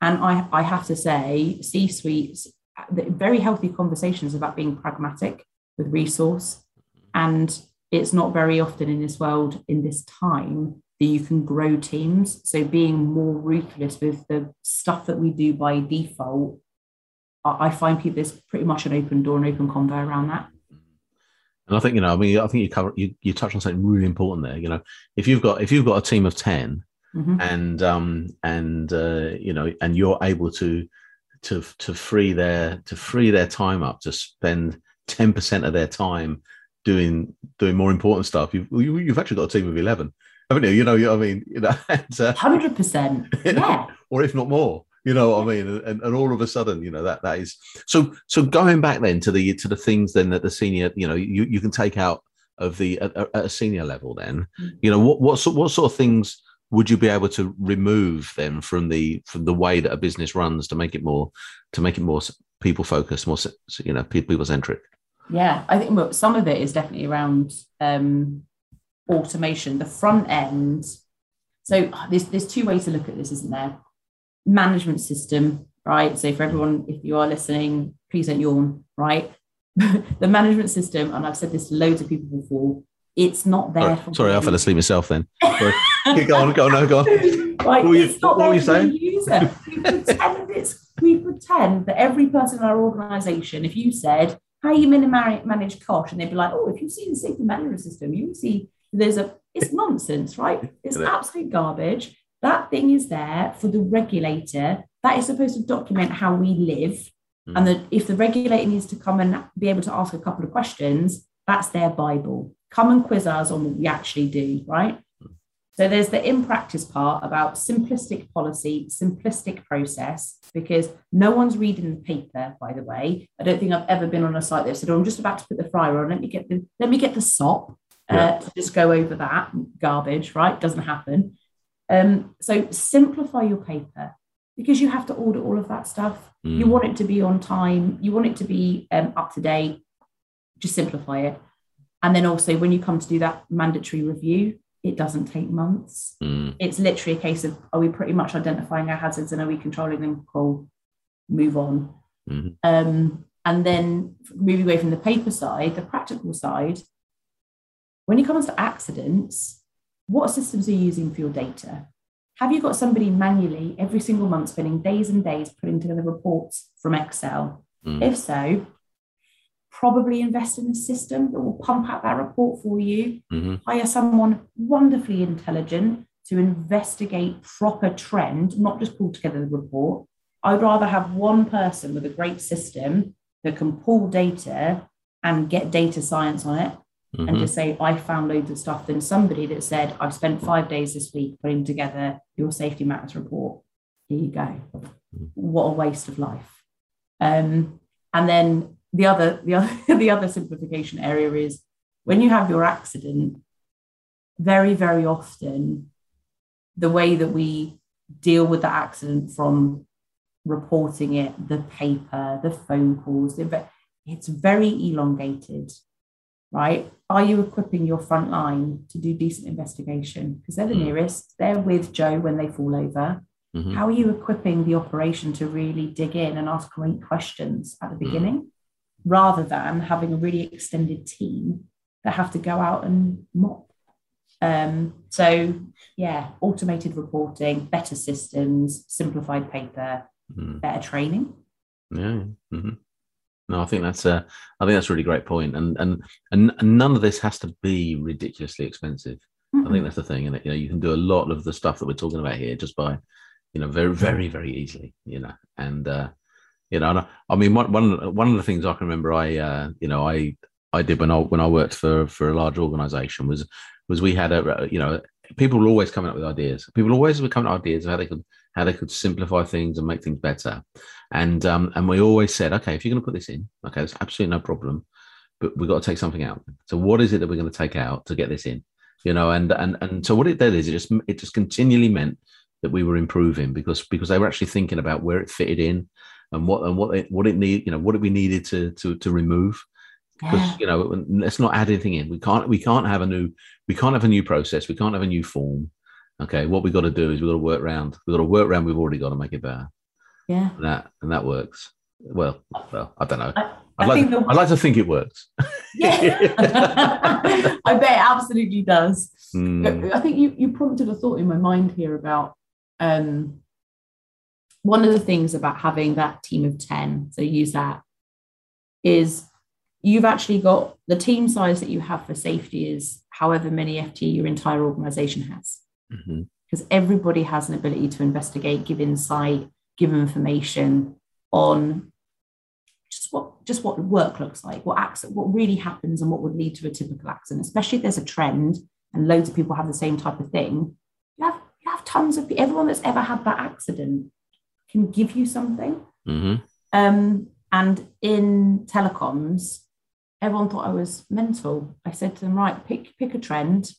And I, I have to say, C suites, very healthy conversations about being pragmatic with resource. And it's not very often in this world, in this time, that you can grow teams. So being more ruthless with the stuff that we do by default I find people there's pretty much an open door and open convo around that. And I think you know, I mean, I think you cover you you touch on something really important there. You know, if you've got if you've got a team of 10 mm-hmm. and um and uh, you know and you're able to to to free their to free their time up to spend ten percent of their time doing doing more important stuff, you've you, have you have actually got a team of eleven, haven't you? You know, I mean, you know, uh, hundred percent, yeah, or if not more you know what I mean? And, and all of a sudden, you know, that that is so so going back then to the to the things then that the senior, you know, you, you can take out of the at, at a senior level then, mm. you know, what what sort what sort of things would you be able to remove them from the from the way that a business runs to make it more to make it more people focused, more you know, people centric? Yeah, I think some of it is definitely around um, automation. The front end. So there's there's two ways to look at this, isn't there? management system, right? So for everyone, if you are listening, please don't yawn, right? the management system, and I've said this to loads of people before, it's not there. Sorry, sorry I fell asleep myself then. go on, go on, no, go on. Right, what were you, what were you saying? User. We pretend it's we pretend that every person in our organisation, if you said, how you manage cost, and they'd be like, oh, if you see the safety management system, you see there's a it's nonsense, right? It's absolute garbage. That thing is there for the regulator. That is supposed to document how we live. Mm. And that if the regulator needs to come and be able to ask a couple of questions, that's their Bible. Come and quiz us on what we actually do, right? So there's the in practice part about simplistic policy, simplistic process, because no one's reading the paper, by the way. I don't think I've ever been on a site that said, oh, I'm just about to put the fryer on. Let me get the let me get the sop uh, to just go over that garbage, right? Doesn't happen. Um, so simplify your paper because you have to order all of that stuff. Mm. You want it to be on time, you want it to be um, up to date. Just simplify it. And then also, when you come to do that mandatory review, it doesn't take months. Mm. It's literally a case of are we pretty much identifying our hazards and are we controlling them? Cool, move on. Mm-hmm. Um, and then moving away from the paper side, the practical side, when it comes to accidents, what systems are you using for your data? Have you got somebody manually every single month spending days and days putting together reports from Excel? Mm. If so, probably invest in a system that will pump out that report for you. Mm-hmm. Hire someone wonderfully intelligent to investigate proper trend, not just pull together the report. I'd rather have one person with a great system that can pull data and get data science on it mm-hmm. and just say, I found loads of stuff than somebody that said, I've spent five days this week putting together your safety matters report. Here you go. Mm. What a waste of life. Um, and then the other, the other, the other simplification area is when you have your accident, very, very often the way that we deal with the accident from reporting it, the paper, the phone calls, it's very elongated, right? Are you equipping your front line to do decent investigation? Because they're the mm. nearest, they're with Joe when they fall over. Mm-hmm. How are you equipping the operation to really dig in and ask great questions at the hmm. beginning. Rather than having a really extended team that have to go out and mop? Um, so, yeah, automated reporting, better systems, simplified paper, mm. better training. Yeah. Mm-hmm. No, I think that's a, I think that's a really great point, and and and none of this has to be ridiculously expensive. Mm-hmm. I think that's the thing, and you know, you can do a lot of the stuff that we're talking about here just by, you know, very very very easily, you know, and uh, you know, I mean, one one one of the things I can remember, I uh, you know, I I did when I when I worked for for a large organisation was was we had a you know people were always coming up with ideas. People always were coming up with ideas of how they could how they could simplify things and make things better. And um, and we always said, okay, if you're going to put this in, okay, there's absolutely no problem, but we've got to take something out. So what is it that we're going to take out to get this in? You know, and and and so what it did is it just it just continually meant that we were improving because because they were actually thinking about where it fitted in and what and what it what it need you know what it we needed to to to remove. Because yeah. you know let's not add anything in. We can't we can't have a new we can't have a new process. We can't have a new form. Okay what we've got to do is we've got to work around we've got to work around we've already got to make it better. Yeah. And that and that works. Well well i don't know. I, would like, the, I'd like to think it works. Yeah, I bet it absolutely does. Mm. I think you, you prompted a thought in my mind here about um, one of the things about having that team of 10, so use that, is you've actually got the team size that you have for safety is however many FTE your entire organization has. Mm-hmm. Because everybody has an ability to investigate, give insight, give information on just what just what work looks like, what acts, what really happens, and what would lead to a typical accident. Especially if there's a trend and loads of people have the same type of thing, you have you have tons of everyone that's ever had that accident can give you something. Mm-hmm. Um, and in telecoms, everyone thought I was mental. I said to them, right, pick pick a trend,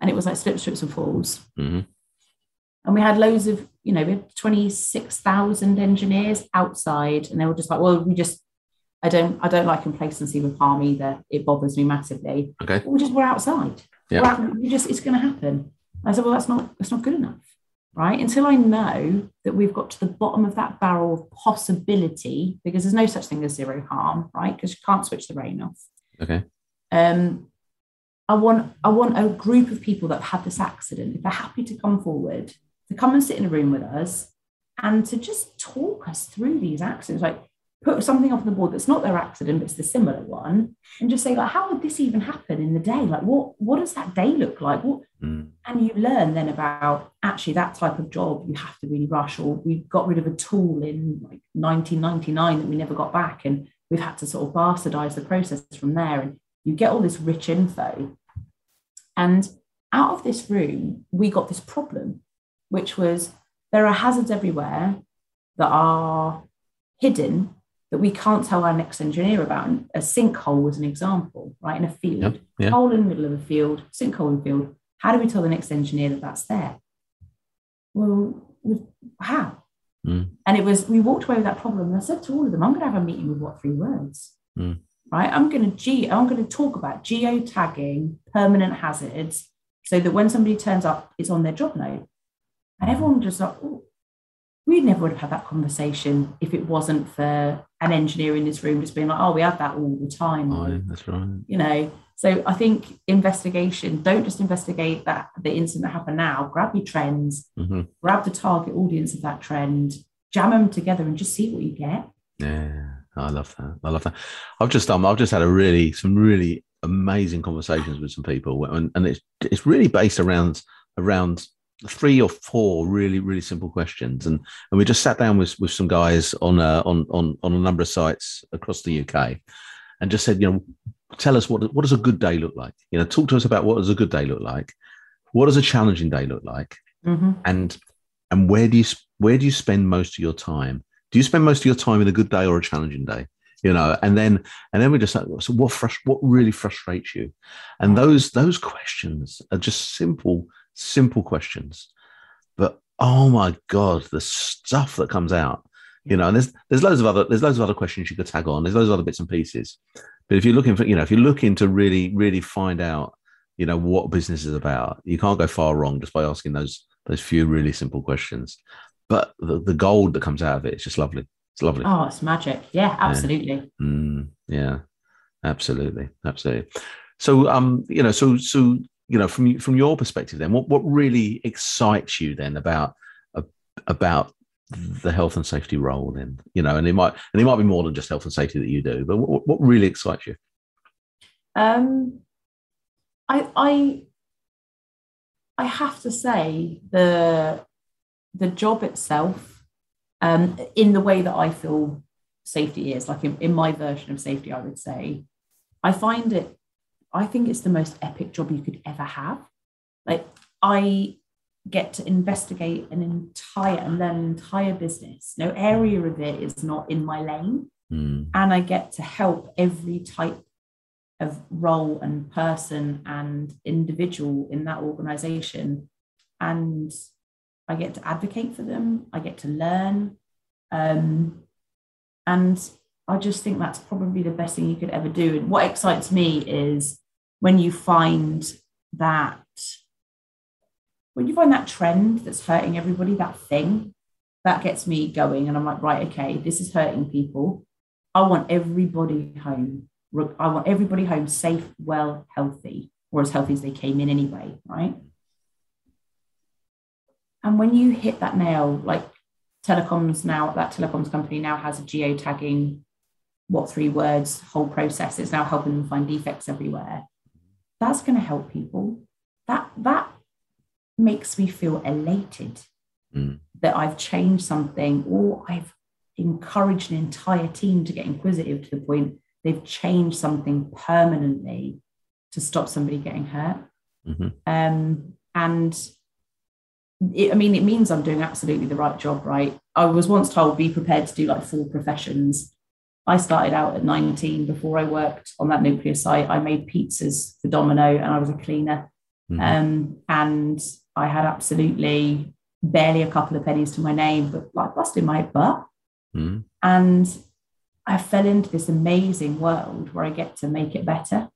and it was like slips, trips, and falls. Mm-hmm. And we had loads of, you know, we had twenty six thousand engineers outside, and they were just like, well, we just, I don't, I don't like complacency with harm either. It bothers me massively. Okay, we just we're outside. Yeah, we just it's going to happen. I said, well, that's not that's not good enough right? Until I know that we've got to the bottom of that barrel of possibility, because there's no such thing as zero harm, right? Because you can't switch the rain off. Okay. Um, I want I want a group of people that have had this accident, if they're happy to come forward, to come and sit in a room with us and to just talk us through these accidents. Like put something up on the board that's not their accident, but it's the similar one, and just say, like, how would this even happen in the day? Like, what what does that day look like? What mm. and you learn then about actually that type of job you have to really rush, or we got rid of a tool in like 1999 that we never got back, and we've had to sort of bastardize the process from there. And you get all this rich info. And out of this room, we got this problem, which was there are hazards everywhere that are hidden that we can't tell our next engineer about. And a sinkhole was an example, right? In a field, yep, yep. hole in the middle of a field, sinkhole in the field. How do we tell the next engineer that that's there? Well, how? Mm. And it was, we walked away with that problem. And I said to all of them, I'm going to have a meeting with what three words? Mm. Right? I'm going to ge- I'm going to talk about geotagging permanent hazards so that when somebody turns up, it's on their job note. And everyone just like, oh, we never would have had that conversation if it wasn't for an engineer in this room just being like, oh, we have that all the time. Oh, that's right. You know, so I think investigation, don't just investigate that the incident that happened now, grab your trends, mm-hmm. grab the target audience of that trend, jam them together and just see what you get. Yeah. I love that. I love that. I've just um, I've just had a really some really amazing conversations with some people, and, and it's it's really based around around three or four really really simple questions and and we just sat down with with some guys on uh, on on on a number of sites across the UK and just said you know tell us what what does a good day look like? You know, talk to us about what does a good day look like. What does a challenging day look like? Mm-hmm. And and where do you where do you spend most of your time? Do you spend most of your time in a good day or a challenging day? You know, and then and then we just so what frust- what really frustrates you? And those those questions are just simple simple questions, but oh my god, the stuff that comes out you know and there's there's loads of other there's loads of other questions you could tag on. There's loads of other bits and pieces. But if you're looking for you know if you're looking to really really find out you know what business is about you can't go far wrong just by asking those those few really simple questions. But the, the gold that comes out of it, it is just lovely. It's lovely. Oh it's magic. Yeah absolutely. Yeah, mm, yeah. absolutely. Absolutely. So um you know so so you know from from your perspective then what what really excites you then about about the health and safety role then? You know and it might and it might be more than just health and safety that you do but what, what really excites you? Um i i i have to say the the job itself um in the way that i feel safety is like in, in my version of safety i would say i find it i think it's the most epic job you could ever have like i get to investigate an entire and learn an entire business. No area of it is not in my lane. Mm. And I get to help every type of role and person and individual in that organization. And I get to advocate for them, I get to learn. Um, and I just think that's probably the best thing you could ever do. And what excites me is when you find that when you find that trend that's hurting everybody, that thing, that gets me going. And I'm like, right, okay, this is hurting people. I want everybody home. I want everybody home safe, well, healthy, or as healthy as they came in anyway, right? And when you hit that nail, like telecoms now, that telecoms company now has a geotagging, what three words, whole process. It's now helping them find defects everywhere. That's going to help people. That that makes me feel elated mm. that I've changed something or I've encouraged an entire team to get inquisitive to the point they've changed something permanently to stop somebody getting hurt. Mm-hmm. Um, and it, I mean, it means I'm doing absolutely the right job, right? I was once told be prepared to do like four professions. I started out at 19 before I worked on that nuclear site. I made pizzas for Domino and I was a cleaner. Mm-hmm. Um, and I had absolutely barely a couple of pennies to my name, but like busting my butt. Mm. And I fell into this amazing world where I get to make it better.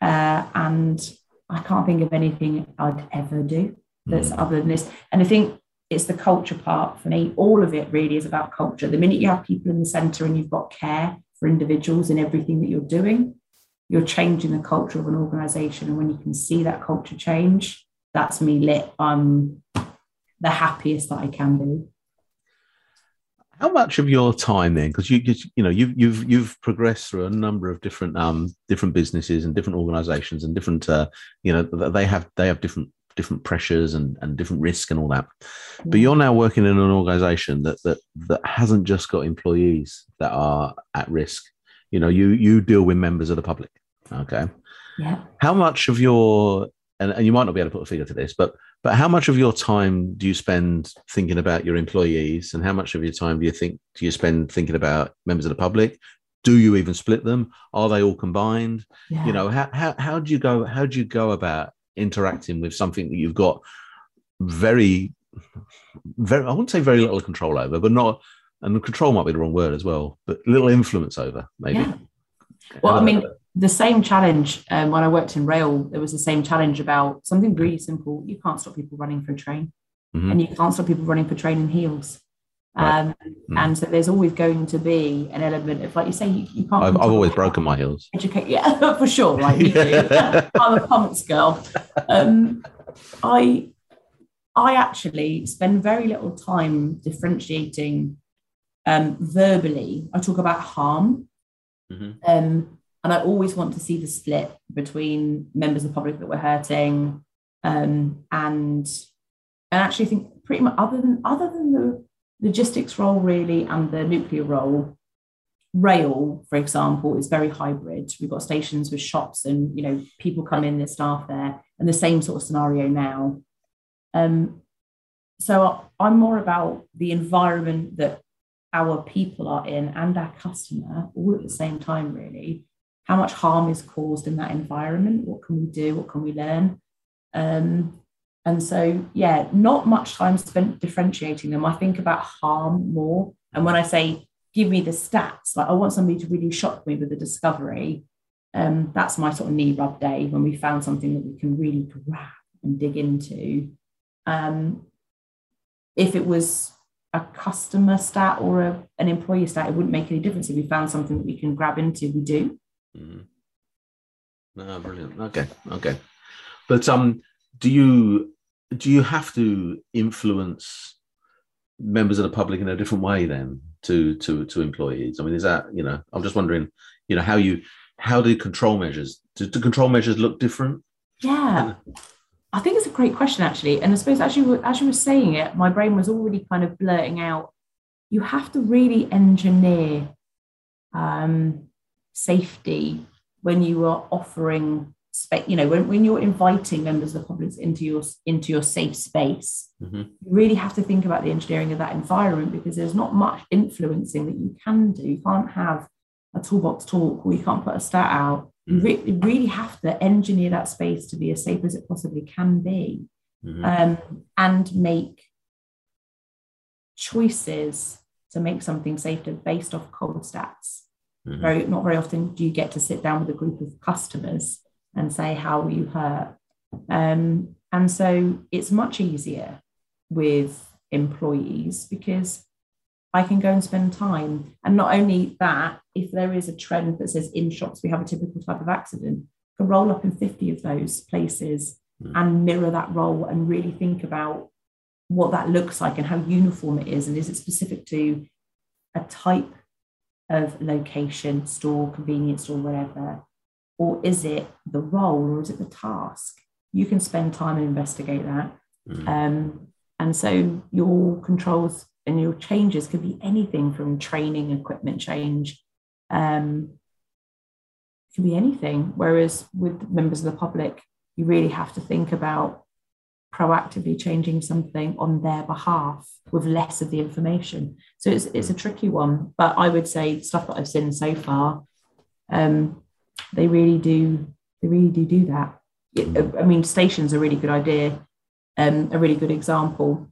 Uh, and I can't think of anything I'd ever do that's mm. other than this. And I think it's the culture part for me. All of it really is about culture. The minute you have people in the center and you've got care for individuals in everything that you're doing, you're changing the culture of an organization. And when you can see that culture change, that's me lit. I'm the happiest that I can be. How much of your time then? Because you, you know, you've you've you've progressed through a number of different um different businesses and different organisations and different uh, you know they have they have different different pressures and, and different risk and all that. But you're now working in an organisation that that that hasn't just got employees that are at risk. You know, you you deal with members of the public. Okay. Yeah. How much of your and, and you might not be able to put a figure to this, but but how much of your time do you spend thinking about your employees, and how much of your time do you think do you spend thinking about members of the public? Do you even split them? Are they all combined? Yeah. You know, how, how how do you go? How do you go about interacting with something that you've got very, very I wouldn't say very little control over, but not and the control might be the wrong word as well, but little influence over maybe. Yeah. Well, I mean, the same challenge um, when I worked in rail, there was the same challenge about something really simple. You can't stop people running for a train, mm-hmm. and you can't stop people running for train in heels. Right. Um, mm. And so there's always going to be an element of, like you say, you, you can't. I've, I've always broken my heels. Educate, yeah, for sure. Right, yeah. I'm a pumps girl. Um, I, I actually spend very little time differentiating um, verbally. I talk about harm. Mm-hmm. Um, and I always want to see the split between members of the public that we're hurting, um, and and actually think pretty much other than other than the logistics role really and the nuclear role, rail, for example, is very hybrid. We've got stations with shops and you know people come in, there's staff there, and the same sort of scenario now. Um, so I'm more about the environment that our people are in and our customer all at the same time, really. How much harm is caused in that environment? What can we do? What can we learn? Um, and so, yeah, not much time spent differentiating them. I think about harm more. And when I say give me the stats, like I want somebody to really shock me with a discovery, um, that's my sort of knee rub day when we found something that we can really grab and dig into. Um, if it was a customer stat or a, an employee stat, it wouldn't make any difference. If we found something that we can grab into, we do. Mm. Brilliant. Okay, okay. But um, do you do you have to influence members of the public in a different way then to to to employees? I mean, is that you know? I'm just wondering, you know, how you how do control measures do, do control measures look different? Yeah. I think it's a great question, actually. And I suppose as you, were, as you were saying it, my brain was already kind of blurting out you have to really engineer um, safety when you are offering space, you know, when, when you're inviting members of the public into your, into your safe space, mm-hmm. you really have to think about the engineering of that environment because there's not much influencing that you can do. You can't have a toolbox talk or you can't put a stat out you re- really have to engineer that space to be as safe as it possibly can be mm-hmm. um, and make choices to make something safer based off cold stats. Mm-hmm. Very not very often do you get to sit down with a group of customers and say, How you hurt? Um, and so it's much easier with employees because I can go and spend time. And not only that, if there is a trend that says in shops we have a typical type of accident, I can roll up in 50 of those places mm. and mirror that role and really think about what that looks like and how uniform it is. And is it specific to a type of location, store, convenience store, whatever? Or is it the role or is it the task? You can spend time and investigate that. Mm. Um, and so your controls and your changes could be anything from training, equipment change, um, it could be anything. Whereas with members of the public, you really have to think about proactively changing something on their behalf with less of the information. So it's it's a tricky one, but I would say stuff that I've seen so far, um, they really do they really do do that. I mean, stations are a really good idea, um, a really good example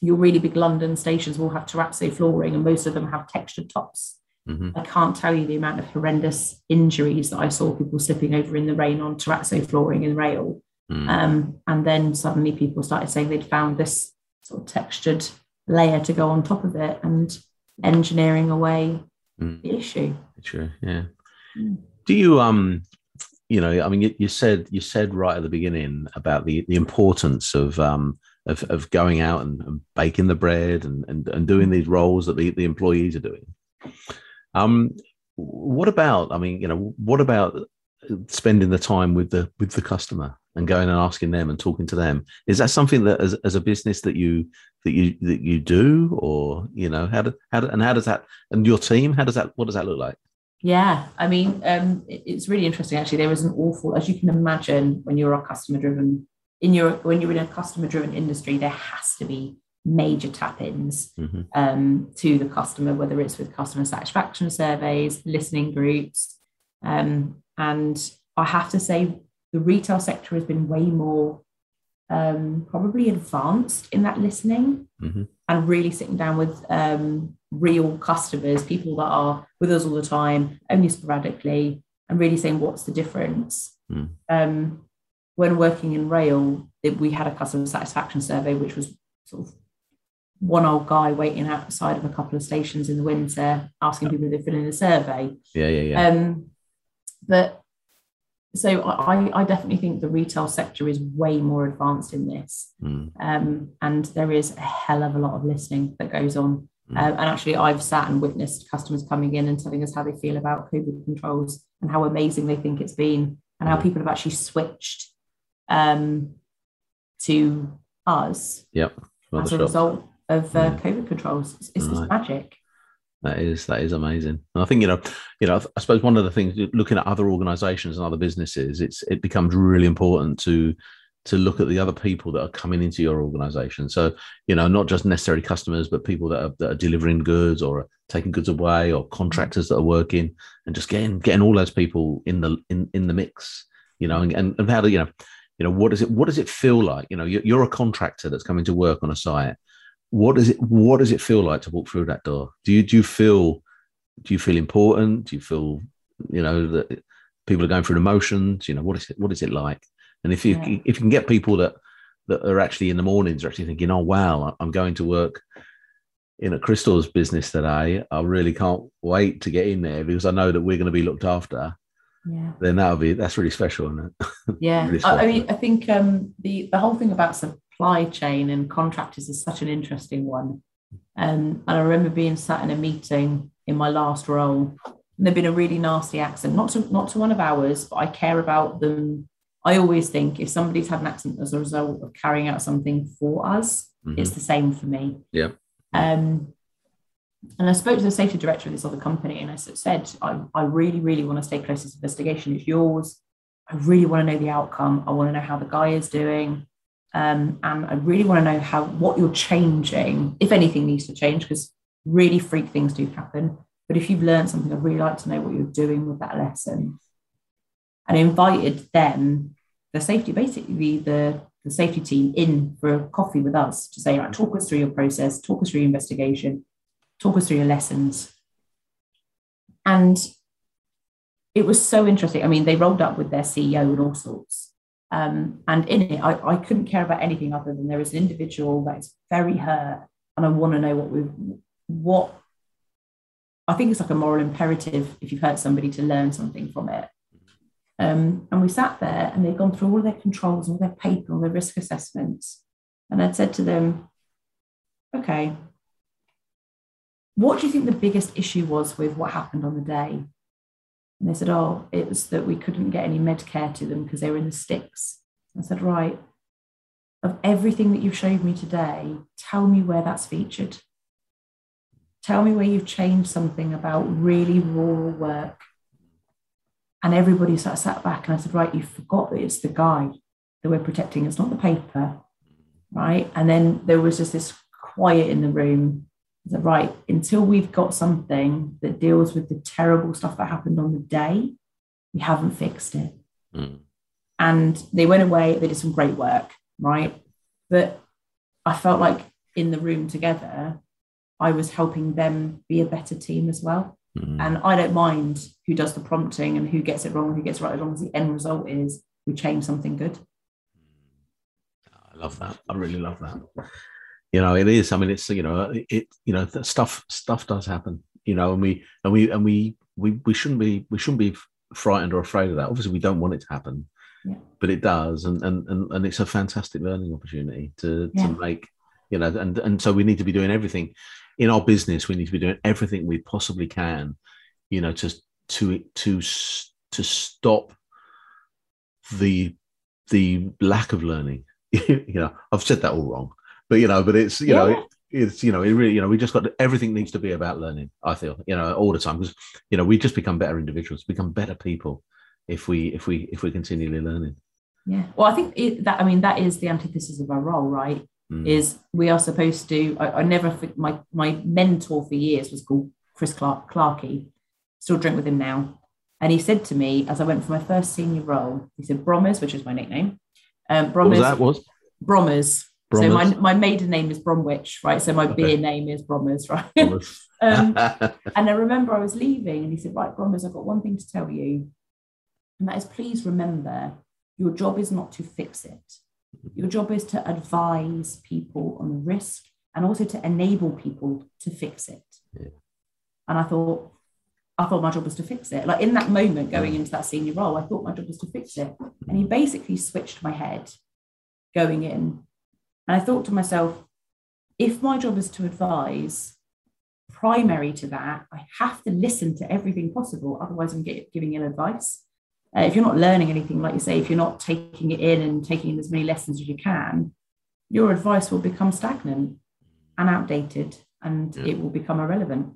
your really big London stations will have terrazzo flooring, and most of them have textured tops. Mm-hmm. I can't tell you the amount of horrendous injuries that I saw people slipping over in the rain on terrazzo flooring and rail. Mm. Um, and then suddenly people started saying they'd found this sort of textured layer to go on top of it and engineering away mm. the issue. Sure, yeah. Mm. Do you um you know, I mean, you, you, said you said right at the beginning about the the importance of um, of, of going out and, and baking the bread and, and, and doing these roles that the, the employees are doing. Um, what about? I mean, you know, what about spending the time with the with the customer and going and asking them and talking to them? Is that something that, as, as a business, that you that you that you do, or you know, how do, how do, and how does that and your team? How does that? What does that look like? Yeah, I mean, um, it's really interesting. Actually, there is an awful, as you can imagine, when you're a customer driven in your when you're in a customer driven industry, there has to be major tap-ins mm-hmm. um, to the customer, whether it's with customer satisfaction surveys, listening groups, um, and I have to say the retail sector has been way more um, probably advanced in that listening mm-hmm. and really sitting down with um, real customers, people that are with us all the time, only sporadically, and really saying what's the difference. Mm. Um, when working in rail, we had a customer satisfaction survey, which was sort of one old guy waiting outside of a couple of stations in the winter, asking people to fill in a survey. Yeah, yeah, yeah. Um, but so I, I definitely think the retail sector is way more advanced in this, mm. um, and there is a hell of a lot of listening that goes on. Mm. Um, and actually, I've sat and witnessed customers coming in and telling us how they feel about COVID controls and how amazing they think it's been, and how hmm. people have actually switched um, to us yep. as a result of uh, COVID controls. It's, it's right. magic. That is that is amazing. And I think you know, you know, I suppose one of the things looking at other organisations and other businesses, it's it becomes really important to to look at the other people that are coming into your organisation. So you know, not just necessarily customers, but people that are, that are delivering goods or taking goods away, or contractors that are working, and just getting getting all those people in the in in the mix. You know, and and, how do you know, you know, what does it what does it feel like? You know, you're, a contractor that's coming to work on a site what does it what does it feel like to walk through that door do you do you feel do you feel important do you feel you know that people are going through emotions you know what is it what is it like and if you yeah. if you can get people that that are actually in the mornings are actually thinking oh wow i'm going to work in a crystal's business today i really can't wait to get in there because i know that we're going to be looked after yeah then that'll be that's really special isn't it yeah really I, I mean i think um the the whole thing about supply chain and contractors is such an interesting one. Um, and I remember being sat in a meeting in my last role, and there'd been a really nasty accident, not to not to one of ours, but I care about them. I always think if somebody's had an accident as a result of carrying out something for us, mm-hmm. it's the same for me. Yeah. Um, and I spoke to the safety director of this other company, and I said, I, I really, really want to stay close to this investigation. It's yours. I really want to know the outcome. I want to know how the guy is doing. Um, and I really want to know how what you're changing, if anything needs to change, because really freak things do happen. But if you've learned something, I'd really like to know what you're doing with that lesson. And invited them, the safety, basically the, the safety team, in for a coffee with us to say, right, talk us through your process, talk us through your investigation, talk us through your lessons. And it was so interesting. I mean, they rolled up with their CEO and all sorts. Um, and in it, I, I couldn't care about anything other than there is an individual that is very hurt, and I want to know what we what I think it's like a moral imperative if you've hurt somebody to learn something from it. Um, and we sat there and they'd gone through all their controls, all their paper, all their risk assessments. And I'd said to them, okay, what do you think the biggest issue was with what happened on the day? And they said, Oh, it was that we couldn't get any med care to them because they were in the sticks. I said, Right, of everything that you've showed me today, tell me where that's featured. Tell me where you've changed something about really rural work. And everybody sort of sat back and I said, Right, you forgot that it's the guy that we're protecting, it's not the paper. Right. And then there was just this quiet in the room said, right, until we've got something that deals with the terrible stuff that happened on the day, we haven't fixed it. Mm. And they went away, they did some great work, right? But I felt like in the room together, I was helping them be a better team as well. Mm. And I don't mind who does the prompting and who gets it wrong who gets it right, as long as the end result is we change something good. I love that. I really love that you know it is i mean it's you know it you know stuff stuff does happen you know and we and we and we we, we shouldn't be we shouldn't be frightened or afraid of that obviously we don't want it to happen yeah. but it does and, and and and it's a fantastic learning opportunity to yeah. to make you know and and so we need to be doing everything in our business we need to be doing everything we possibly can you know to to to to stop the the lack of learning you know i've said that all wrong but you know, but it's you yeah. know, it, it's you know, it really you know, we just got to, everything needs to be about learning. I feel you know all the time because you know we just become better individuals, become better people if we if we if we're continually learning. Yeah, well, I think it, that I mean that is the antithesis of our role, right? Mm. Is we are supposed to. I, I never my my mentor for years was called Chris Clark Clarkey. Still drink with him now. And he said to me as I went for my first senior role, he said Bromers, which is my nickname. Um, Bromers. What was that? Was Bromers. So my, my maiden name is Bromwich, right? So my okay. beer name is Bromers, right? um, and I remember I was leaving and he said, Right, Bromers, I've got one thing to tell you. And that is please remember your job is not to fix it. Your job is to advise people on the risk and also to enable people to fix it. Yeah. And I thought, I thought my job was to fix it. Like in that moment, going into that senior role, I thought my job was to fix it. And he basically switched my head going in and I thought to myself, if my job is to advise, primary to that, I have to listen to everything possible. Otherwise, I'm get, giving ill advice. Uh, if you're not learning anything, like you say, if you're not taking it in and taking in as many lessons as you can, your advice will become stagnant and outdated and yeah. it will become irrelevant.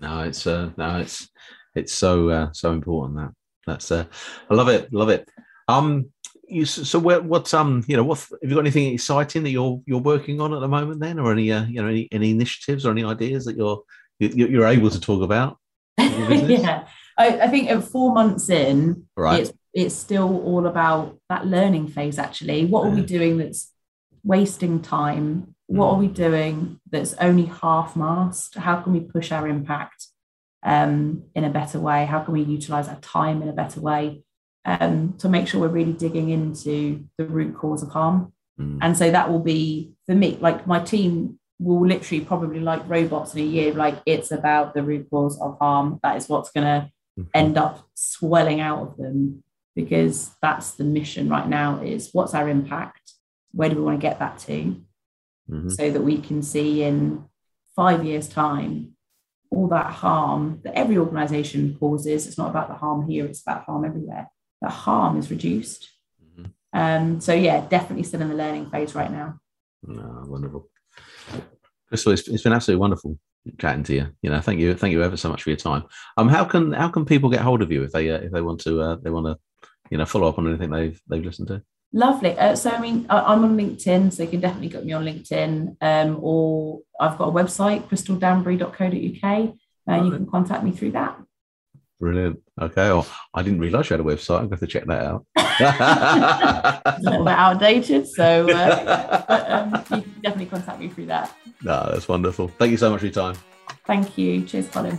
No, it's uh, no, it's it's so uh, so important that that's uh, I love it, love it. Um, you so what what um you know what have you got anything exciting that you're you're working on at the moment then, or any uh, you know any, any initiatives or any ideas that you're you're able to talk about? yeah, I, I, think at four months in, right. it's it's still all about that learning phase. Actually, what are we doing that's wasting time? What are we mm. doing that's only half mast? How can we push our impact um, in a better way? How can we utilize our time in a better way um, to make sure we're really digging into the root cause of harm? Mm. And so that will be for me, like my team will literally probably like robots in a year, like it's about the root cause of harm. That is what's going to mm-hmm. end up swelling out of them because that's the mission right now is what's our impact? Where do we want to get that to? Mm-hmm. So that we can see in five years' time all that harm that every organization causes. It's not about the harm here, it's about harm everywhere. The harm is reduced. Mm-hmm. Um, so yeah, definitely still in the learning phase right now. Oh, wonderful. Crystal, it's, it's been absolutely wonderful chatting to you. You know, thank you, thank you ever so much for your time. Um, how can how can people get hold of you if they uh, if they want to uh, they want to you know follow up on anything they've they've listened to? Lovely. Uh, so I mean, I'm on LinkedIn, so you can definitely get me on LinkedIn, um, or I've got a website, crystaldanbury.co.uk, and you can contact me through that. Brilliant. Okay. Well, I didn't realise you had a website. I'm going to check that out. it's a little bit outdated, so uh, but, um, you can definitely contact me through that. No, that's wonderful. Thank you so much for your time. Thank you. Cheers, Colin.